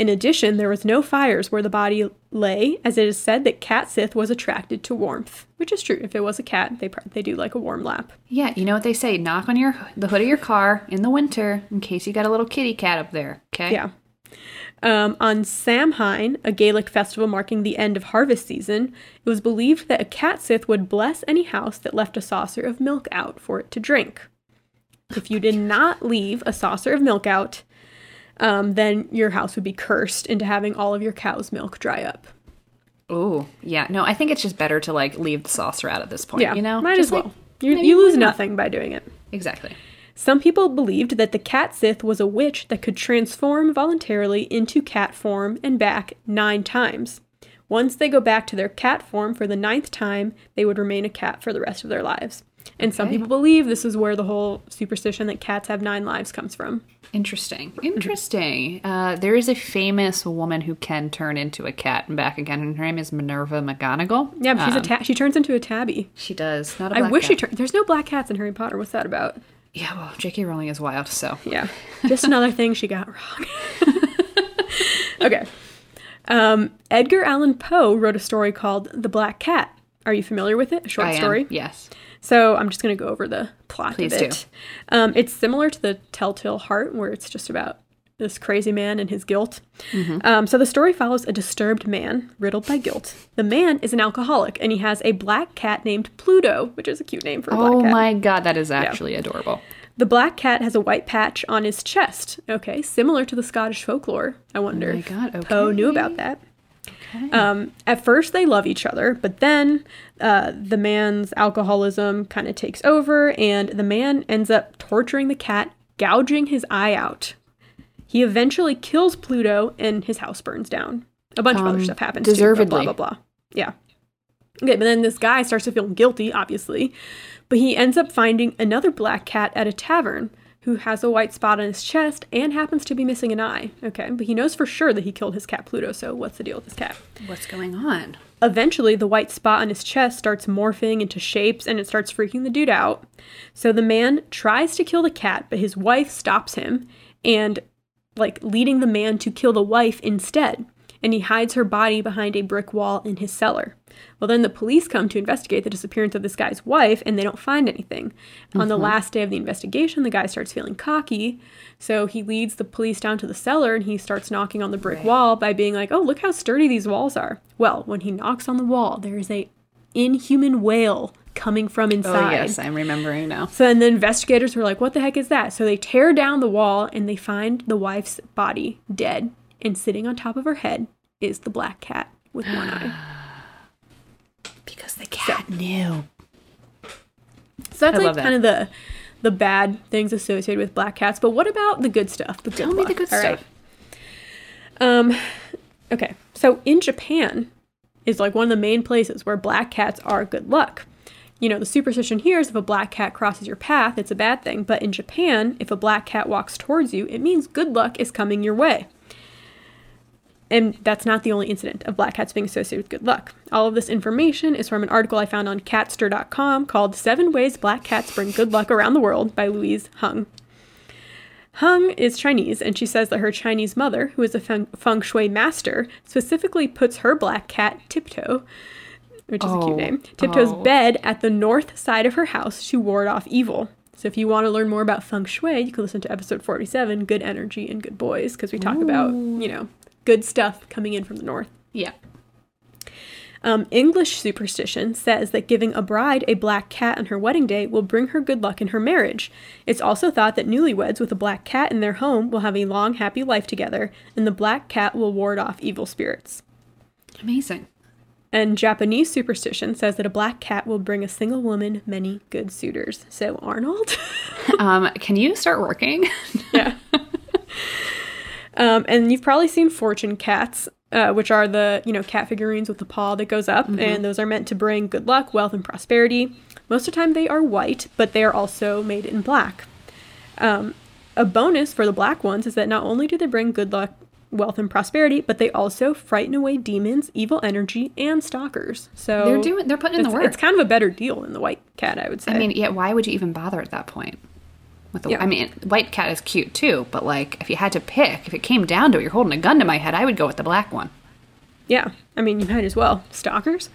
In addition, there was no fires where the body lay, as it is said that cat Sith was attracted to warmth, which is true. If it was a cat, they they do like a warm lap. Yeah, you know what they say? Knock on your the hood of your car in the winter in case you got a little kitty cat up there. Okay. Yeah. Um, on Samhain, a Gaelic festival marking the end of harvest season, it was believed that a cat sith would bless any house that left a saucer of milk out for it to drink. If you did not leave a saucer of milk out, um, then your house would be cursed into having all of your cow's milk dry up. Oh, yeah. No, I think it's just better to like leave the saucer out at this point. Yeah, you know, might Just, as well. like, you you lose nothing by doing it. Exactly. Some people believed that the cat Sith was a witch that could transform voluntarily into cat form and back nine times. Once they go back to their cat form for the ninth time, they would remain a cat for the rest of their lives. And some people believe this is where the whole superstition that cats have nine lives comes from. Interesting. Interesting. Uh, there is a famous woman who can turn into a cat and back again, and her name is Minerva McGonagall. Yeah, but she's a Um, ta- she turns into a tabby. She does. Not a I wish she cat. turned. There's no black cats in Harry Potter. What's that about? Yeah, well, J.K. Rowling is wild, so. Yeah. Just another thing she got wrong. okay. Um, Edgar Allan Poe wrote a story called The Black Cat. Are you familiar with it? A short I am. story? Yes. So I'm just going to go over the plot Please of do. it. Um, it's similar to the Telltale Heart, where it's just about this crazy man and his guilt. Mm-hmm. Um, so the story follows a disturbed man riddled by guilt. The man is an alcoholic, and he has a black cat named Pluto, which is a cute name for a black Oh cat. Oh my god, that is actually adorable. The black cat has a white patch on his chest. Okay, similar to the Scottish folklore. I wonder Oh my God, Poe knew about that. Um, at first, they love each other, but then uh, the man's alcoholism kind of takes over, and the man ends up torturing the cat, gouging his eye out. He eventually kills Pluto, and his house burns down. A bunch of other Um, stuff happens. too, deservedly. blah blah blah. Yeah. Okay, but then this guy starts to feel guilty, obviously, but he ends up finding another black cat at a tavern who has a white spot on his chest and happens to be missing an eye. Okay, but he knows for sure that he killed his cat Pluto, so what's the deal with this cat? What's going on? Eventually, the white spot on his chest starts morphing into shapes and it starts freaking the dude out. So the man tries to kill the cat, but his wife stops him and, like, leading the man to kill the wife instead. And he hides her body behind a brick wall in his cellar. Well, then the police come to investigate the disappearance of this guy's wife and they don't find anything. On the mm-hmm. last day of the investigation, the guy starts feeling cocky. So he leads the police down to the cellar and he starts knocking on the brick Right. wall by being like, "Oh, look how sturdy these walls are." Well, when he knocks on the wall, there is a inhuman wail coming from oh, inside. Oh yes, I'm remembering now. So then the investigators were like, "What the heck is that?" So they tear down the wall and they find the wife's body dead, and sitting on top of her head is the black cat with one eye. Because the cat knew. So that's I like love that. kind of the the bad things associated with black cats. But what about the good stuff? The good Tell me the luck? good All right. stuff. Um, okay. So in Japan is like one of the main places where black cats are good luck. You know, the superstition here is if a black cat crosses your path, it's a bad thing. But in Japan, if a black cat walks towards you, it means good luck is coming your way. And that's not the only incident of black cats being associated with good luck. All of this information is from an article I found on catster.com called Seven Ways Black Cats Bring Good Luck Around the World by Louise Hung. Hung is Chinese, and she says that her Chinese mother, who is a feng, feng shui master, specifically puts her black cat, Tiptoe, which is a Oh, cute name, Tiptoe's oh. bed at the north side of her house to ward off evil. So if you want to learn more about feng shui, you can listen to episode 47, Good Energy and Good Boys, because we talk about, you know, good stuff coming in from the north. Yeah. Um, English superstition says that giving a bride a black cat on her wedding day will bring her good luck in her marriage. It's also thought that newlyweds with a black cat in their home will have a long, happy life together, and the black cat will ward off evil spirits. Amazing. And Japanese superstition says that a black cat will bring a single woman many good suitors. So, Arnold? Um, can you start working? yeah. um, and you've probably seen fortune cats, uh, which are the you know cat figurines with the paw that goes up, and those are meant to bring good luck, wealth, and prosperity. Most of the time, they are white, but they are also made in black. Um, a bonus for the black ones is that not only do they bring good luck, wealth, and prosperity, but they also frighten away demons, evil energy, and stalkers. So they're doing. They're putting in the work. it's kind of a better deal than the white cat, I would say. I mean, yeah. Why would you even bother at that point? With the, Yeah. I mean, white cat is cute too, but like, if you had to pick, if it came down to it, you're holding a gun to my head, I would go with the black one. Yeah, I mean, you might as well. Stalkers.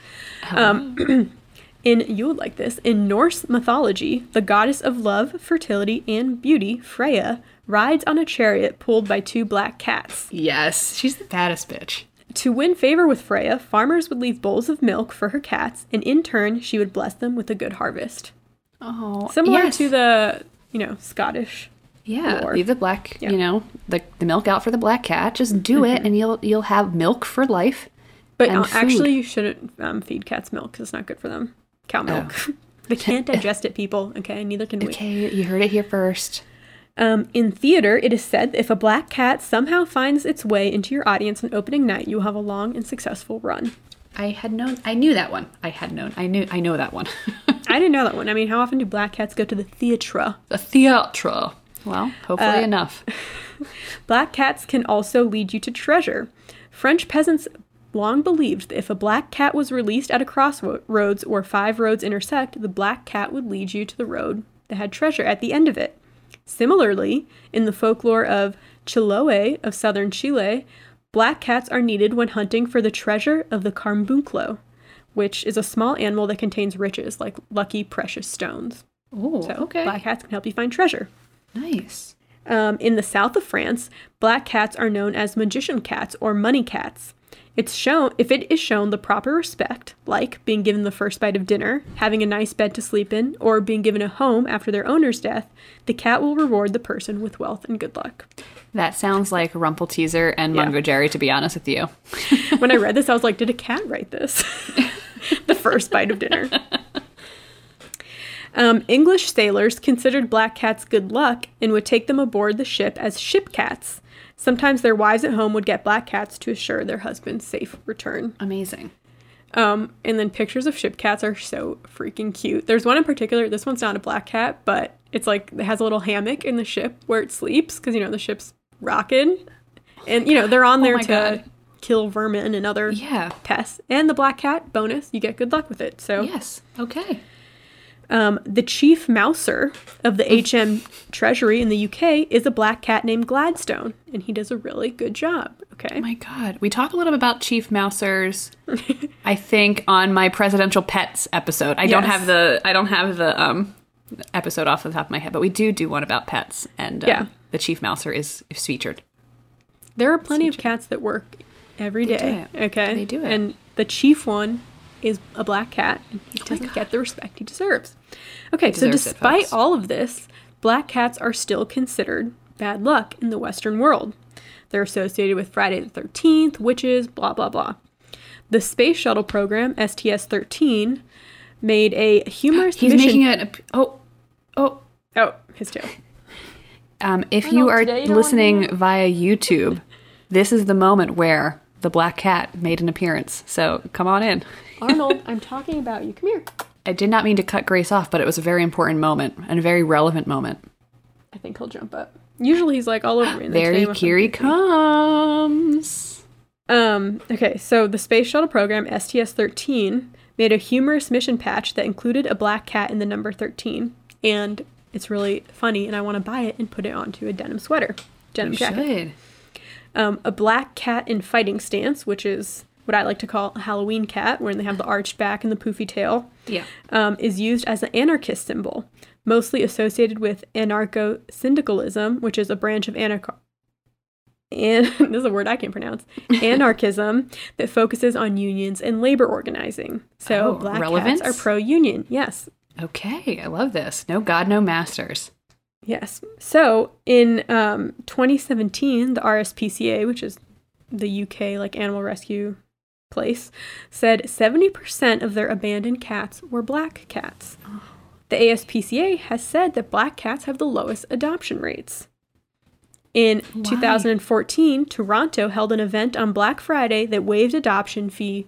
Um, in you would like this. In Norse mythology, the goddess of love, fertility, and beauty, Freya, rides on a chariot pulled by two black cats. Yes, she's the baddest bitch. To win favor with Freya, farmers would leave bowls of milk for her cats, and in turn, she would bless them with a good harvest. Oh, Similar yes. to the, you know, Scottish Yeah, lore. leave the black, Yeah. you know, the, the milk out for the black cat. Just do it, and you'll you'll have milk for life. But and uh, actually, you shouldn't um, feed cats milk because it's not good for them. Cow milk. they can't digest it, people. Okay, neither can we. Okay, you heard it here first. Um, in theater, it is said that if a black cat somehow finds its way into your audience on opening night, you will have a long and successful run. I had known. I knew that one. I had known. I knew. I know that one. I didn't know that one. I mean, how often do black cats go to the theatre? the theatre. Well, hopefully uh, enough. Black cats can also lead you to treasure. French peasants long believed that if a black cat was released at a crossroads where five roads intersect, the black cat would lead you to the road that had treasure at the end of it. Similarly, in the folklore of Chiloé of southern Chile, black cats are needed when hunting for the treasure of the carbunclo, which is a small animal that contains riches like lucky precious stones. Oh, So okay. black cats can help you find treasure. Nice. Um, in the south of France, black cats are known as magician cats or money cats. It's shown if it is shown the proper respect, like being given the first bite of dinner, having a nice bed to sleep in, or being given a home after their owner's death, the cat will reward the person with wealth and good luck. That sounds like Rumpleteazer and Yeah. Mungojerrie, to be honest with you. When I read this, I was like, did a cat write this? the first bite of dinner. Um, English sailors considered black cats good luck and would take them aboard the ship as ship cats. Sometimes their wives at home would get black cats to assure their husband's safe return. Amazing. Um, and then pictures of ship cats are so freaking cute. There's one in particular. This one's not a black cat, but it's like it has a little hammock in the ship where it sleeps because you know the ship's rocking, and you know they're on there Oh to God. kill vermin and other Yeah. pests. And the black cat bonus, you get good luck with it. So Yes. Okay. Um, the chief mouser of the HM Treasury in the UK is a black cat named Gladstone, and he does a really good job. Okay. Oh my God. We talk a little bit about Chief Mousers, I think, on my presidential pets episode. I don't have the I don't have the um episode off the top of my head, but we do do one about pets, and uh, Yeah. the Chief Mouser is, is featured. There are plenty of cats that work every They day. Okay. They do it. And the chief one is a black cat, and he doesn't get the respect he deserves. Okay, so deserves it, despite folks. all of this, black cats are still considered bad luck in the Western world. They're associated with Friday the 13th, witches, blah, blah, blah. The space shuttle program, STS 13, made a humorous He's mission. making it. Oh, oh. Oh, his tail. Um, if you are today you don't listening via YouTube, this is the moment where the black cat made an appearance. So come on in. Arnold, I'm talking about you. Come here. I did not mean to cut Grace off, but it was a very important moment and a very relevant moment. I think he'll jump up. Usually he's like all over me. There he, here he comes. Um, okay, so the space shuttle program STS 13 made a humorous mission patch that included a black cat in the number 13. And it's really funny, and I want to buy it and put it onto a denim sweater, denim You jacket. should. Um, a black cat in fighting stance, which is what I like to call a Halloween cat, where they have the arched back and the poofy tail, Yeah. um, is used as an anarchist symbol, mostly associated with anarcho syndicalism, which is a branch of anarcho. And this is a word I can't pronounce. Anarchism that focuses on unions and labor organizing. So Oh, black relevance? cats are pro-union. Yes, Okay, I love this. No God, no masters. Yes. So in um, 2017, the RSPCA, which is the UK like animal rescue place, said 70% of their abandoned cats were black cats. The ASPCA has said that black cats have the lowest adoption rates. In 2014, Toronto held an event on Black Friday that waived adoption fee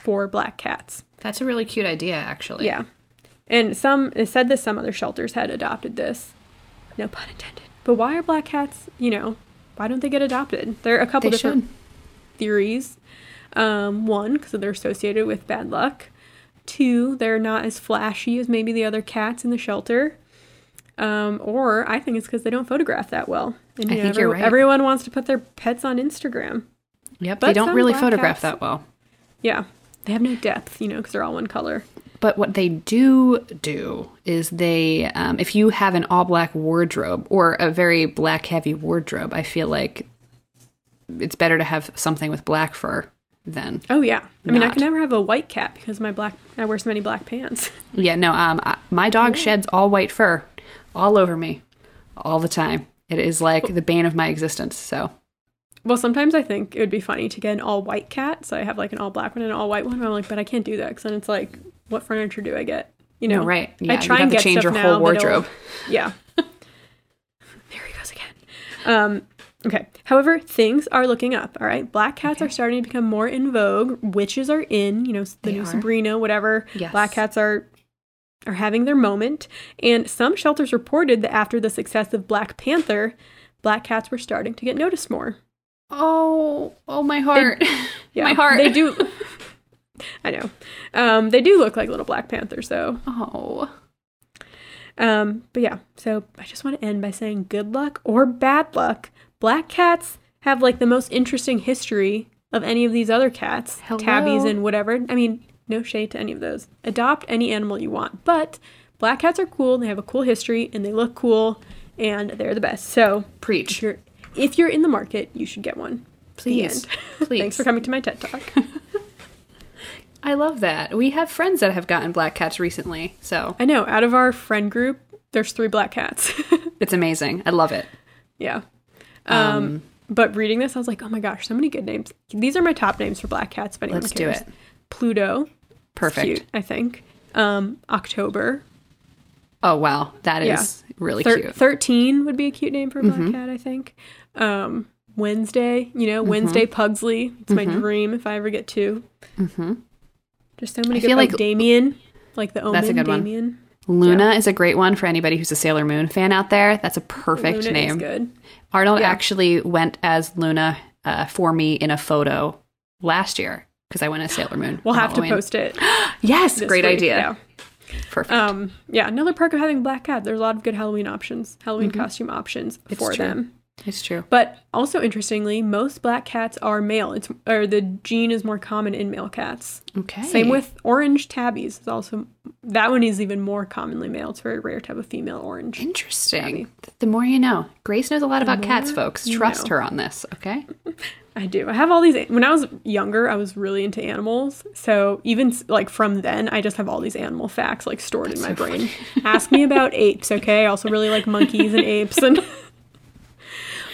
for black cats. That's a really cute idea, actually. Yeah. And some it said that some other shelters had adopted this. No pun intended. But why are black cats, you know, why don't they get adopted? There are a couple They different should. theories. Um, one, because they're associated with bad luck. Two, they're not as flashy as maybe the other cats in the shelter. Um, or I think it's because they don't photograph that well. And I know, think you're right. everyone wants to put their pets on Instagram. Yep. But they don't really photograph cats- that well. Yeah. They have no depth, you know, because they're all one color. But what they do do is they, um, if you have an all black wardrobe or a very black heavy wardrobe, I feel like it's better to have something with black fur than. Oh yeah. I mean, I can never have a white cat because my black I wear so many black pants. Yeah, no. Um, I, my dog sheds all white fur, all over me, all the time. It is like the bane of my existence. So Well, sometimes I think it would be funny to get an all white cat. So I have like an all black one and an all white one. I'm like, but I can't do that because then it's like, what furniture do I get? You know, No, right. I Yeah, try you'd and get change your whole wardrobe. Yeah. there he goes again. Um, okay. However, things are looking up. All right. Black cats are starting to become more in vogue. Witches are in. You know, the They new are. Sabrina, whatever. Yes. Black cats are are having their moment. And some shelters reported that after the success of Black Panther, black cats were starting to get noticed more. oh, oh my heart. Yeah, my heart. They do. I know. Um, they do look like little Black Panthers, though. Oh. Um, but yeah, so I just want to end by saying good luck or bad luck. Black cats have like the most interesting history of any of these other cats, Hello. tabbies and whatever. I mean, no shade to any of those. Adopt any animal you want, but black cats are cool. They have a cool history and they look cool and they're the best. So if Preach. you're if you're in the market, you should get one. Please. Please. Thanks for coming to my TED Talk. I love that. We have friends that have gotten black cats recently. So I know out of our friend group, there's three black cats. it's amazing. I love it. Yeah. Um, um, but reading this, I was like, oh my gosh, so many good names. These are my top names for black cats. If anyone let's cares. do it. Pluto. Perfect. Cute, I think. Um, October. Oh wow, that is yeah. really Thir- cute. Thirteen would be a cute name for a black mm-hmm. cat, I think. Um, Wednesday, you know, mm-hmm. Wednesday mm-hmm. Pugsley. It's mm-hmm. my dream if I ever get 2 mm-hmm. Just so many I good. feel like, like- Damien, like the Omen. That's a good one. Damien. Luna is a great one for anybody who's a Sailor Moon fan out there. That's a perfect Luna name. is good. Arnold Yeah. actually went as Luna uh, for me in a photo last year because I went as Sailor Moon. We'll have Halloween. to post it. Yes, great week, idea. Yeah. Perfect. Um, yeah, another perk of having black cat. There's a lot of good Halloween options, Halloween costume options for true. them. It's true. But also interestingly, most black cats are male. It's or the gene is more common in male cats. Okay. Same with orange tabbies. Is also that one is even more commonly male. It's a very rare have a female orange. Interesting. The more you know. Grace knows a lot about cats, folks. Trust know. her on this, okay? I do. I have all these. When I was younger, I was really into animals. So even like from then, I just have all these animal facts like stored in my brain. Ask me about apes, okay? I also really like monkeys and apes and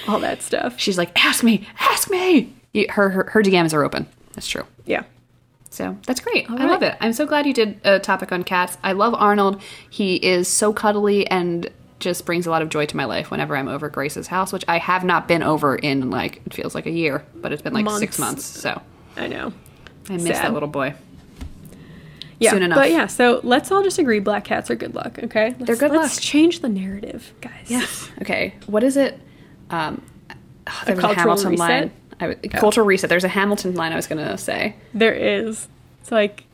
all that stuff. She's like, ask me, ask me. You- Her, her, her DMs are open. That's true. Yeah. So that's great. I right. love it. I'm so glad you did a topic on cats. I love Arnold. He is so cuddly and just brings a lot of joy to my life whenever I'm over Grace's house, which I have not been over in like it feels like a year, but it's been like six Months. months. So I know. I miss Sad. that little boy. Yeah, Soon enough. But yeah, so let's all just agree black cats are good luck, okay? Let's, They're good let's luck. change the narrative, guys. Yes. Okay, what is it? Um, there was a cultural Hamilton reset? line. I, Cultural reset. There's a Hamilton line I was going to say. There is. It's like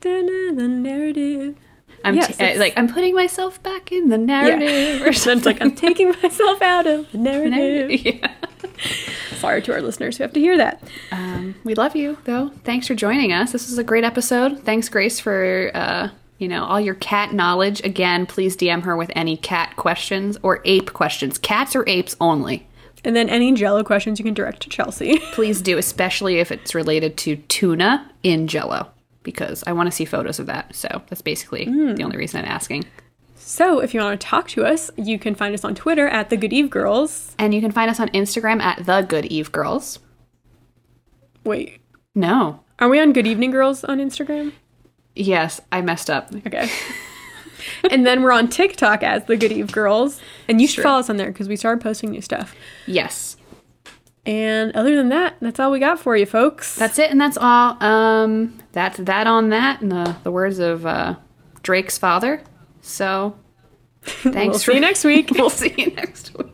the narrative. I'm Yes, t- uh, like I'm putting myself back in the Yeah. narrative. Or then it's like. I'm taking myself out of the narrative. yeah. Sorry to our listeners who have to hear that. Um, we love you, though. Thanks for joining us. This was a great episode. Thanks, Grace, for uh, you know all your cat knowledge. Again, please DM her with any cat questions or ape questions. Cats or apes only. And then any Jello questions you can direct to Chelsea. Please do, especially if it's related to tuna in Jello, because I want to see photos of that. So that's basically mm. the only reason I'm asking. so if you want to talk to us, you can find us on Twitter at the Good Eve Girls. And you can find us on Instagram at the Good Eve Girls. Wait, No. are we on Good Evening Girls on Instagram? Yes, I messed up. Okay. and then we're on TikTok as the Good Eve Girls. And you should follow us on there because we started posting new stuff. Yes. And other than that, that's all we got for you, folks. That's it, and that's all. Um, that's that on that, in the, the words of uh, Drake's father. So, thanks we'll for see you next week. we'll see you next week.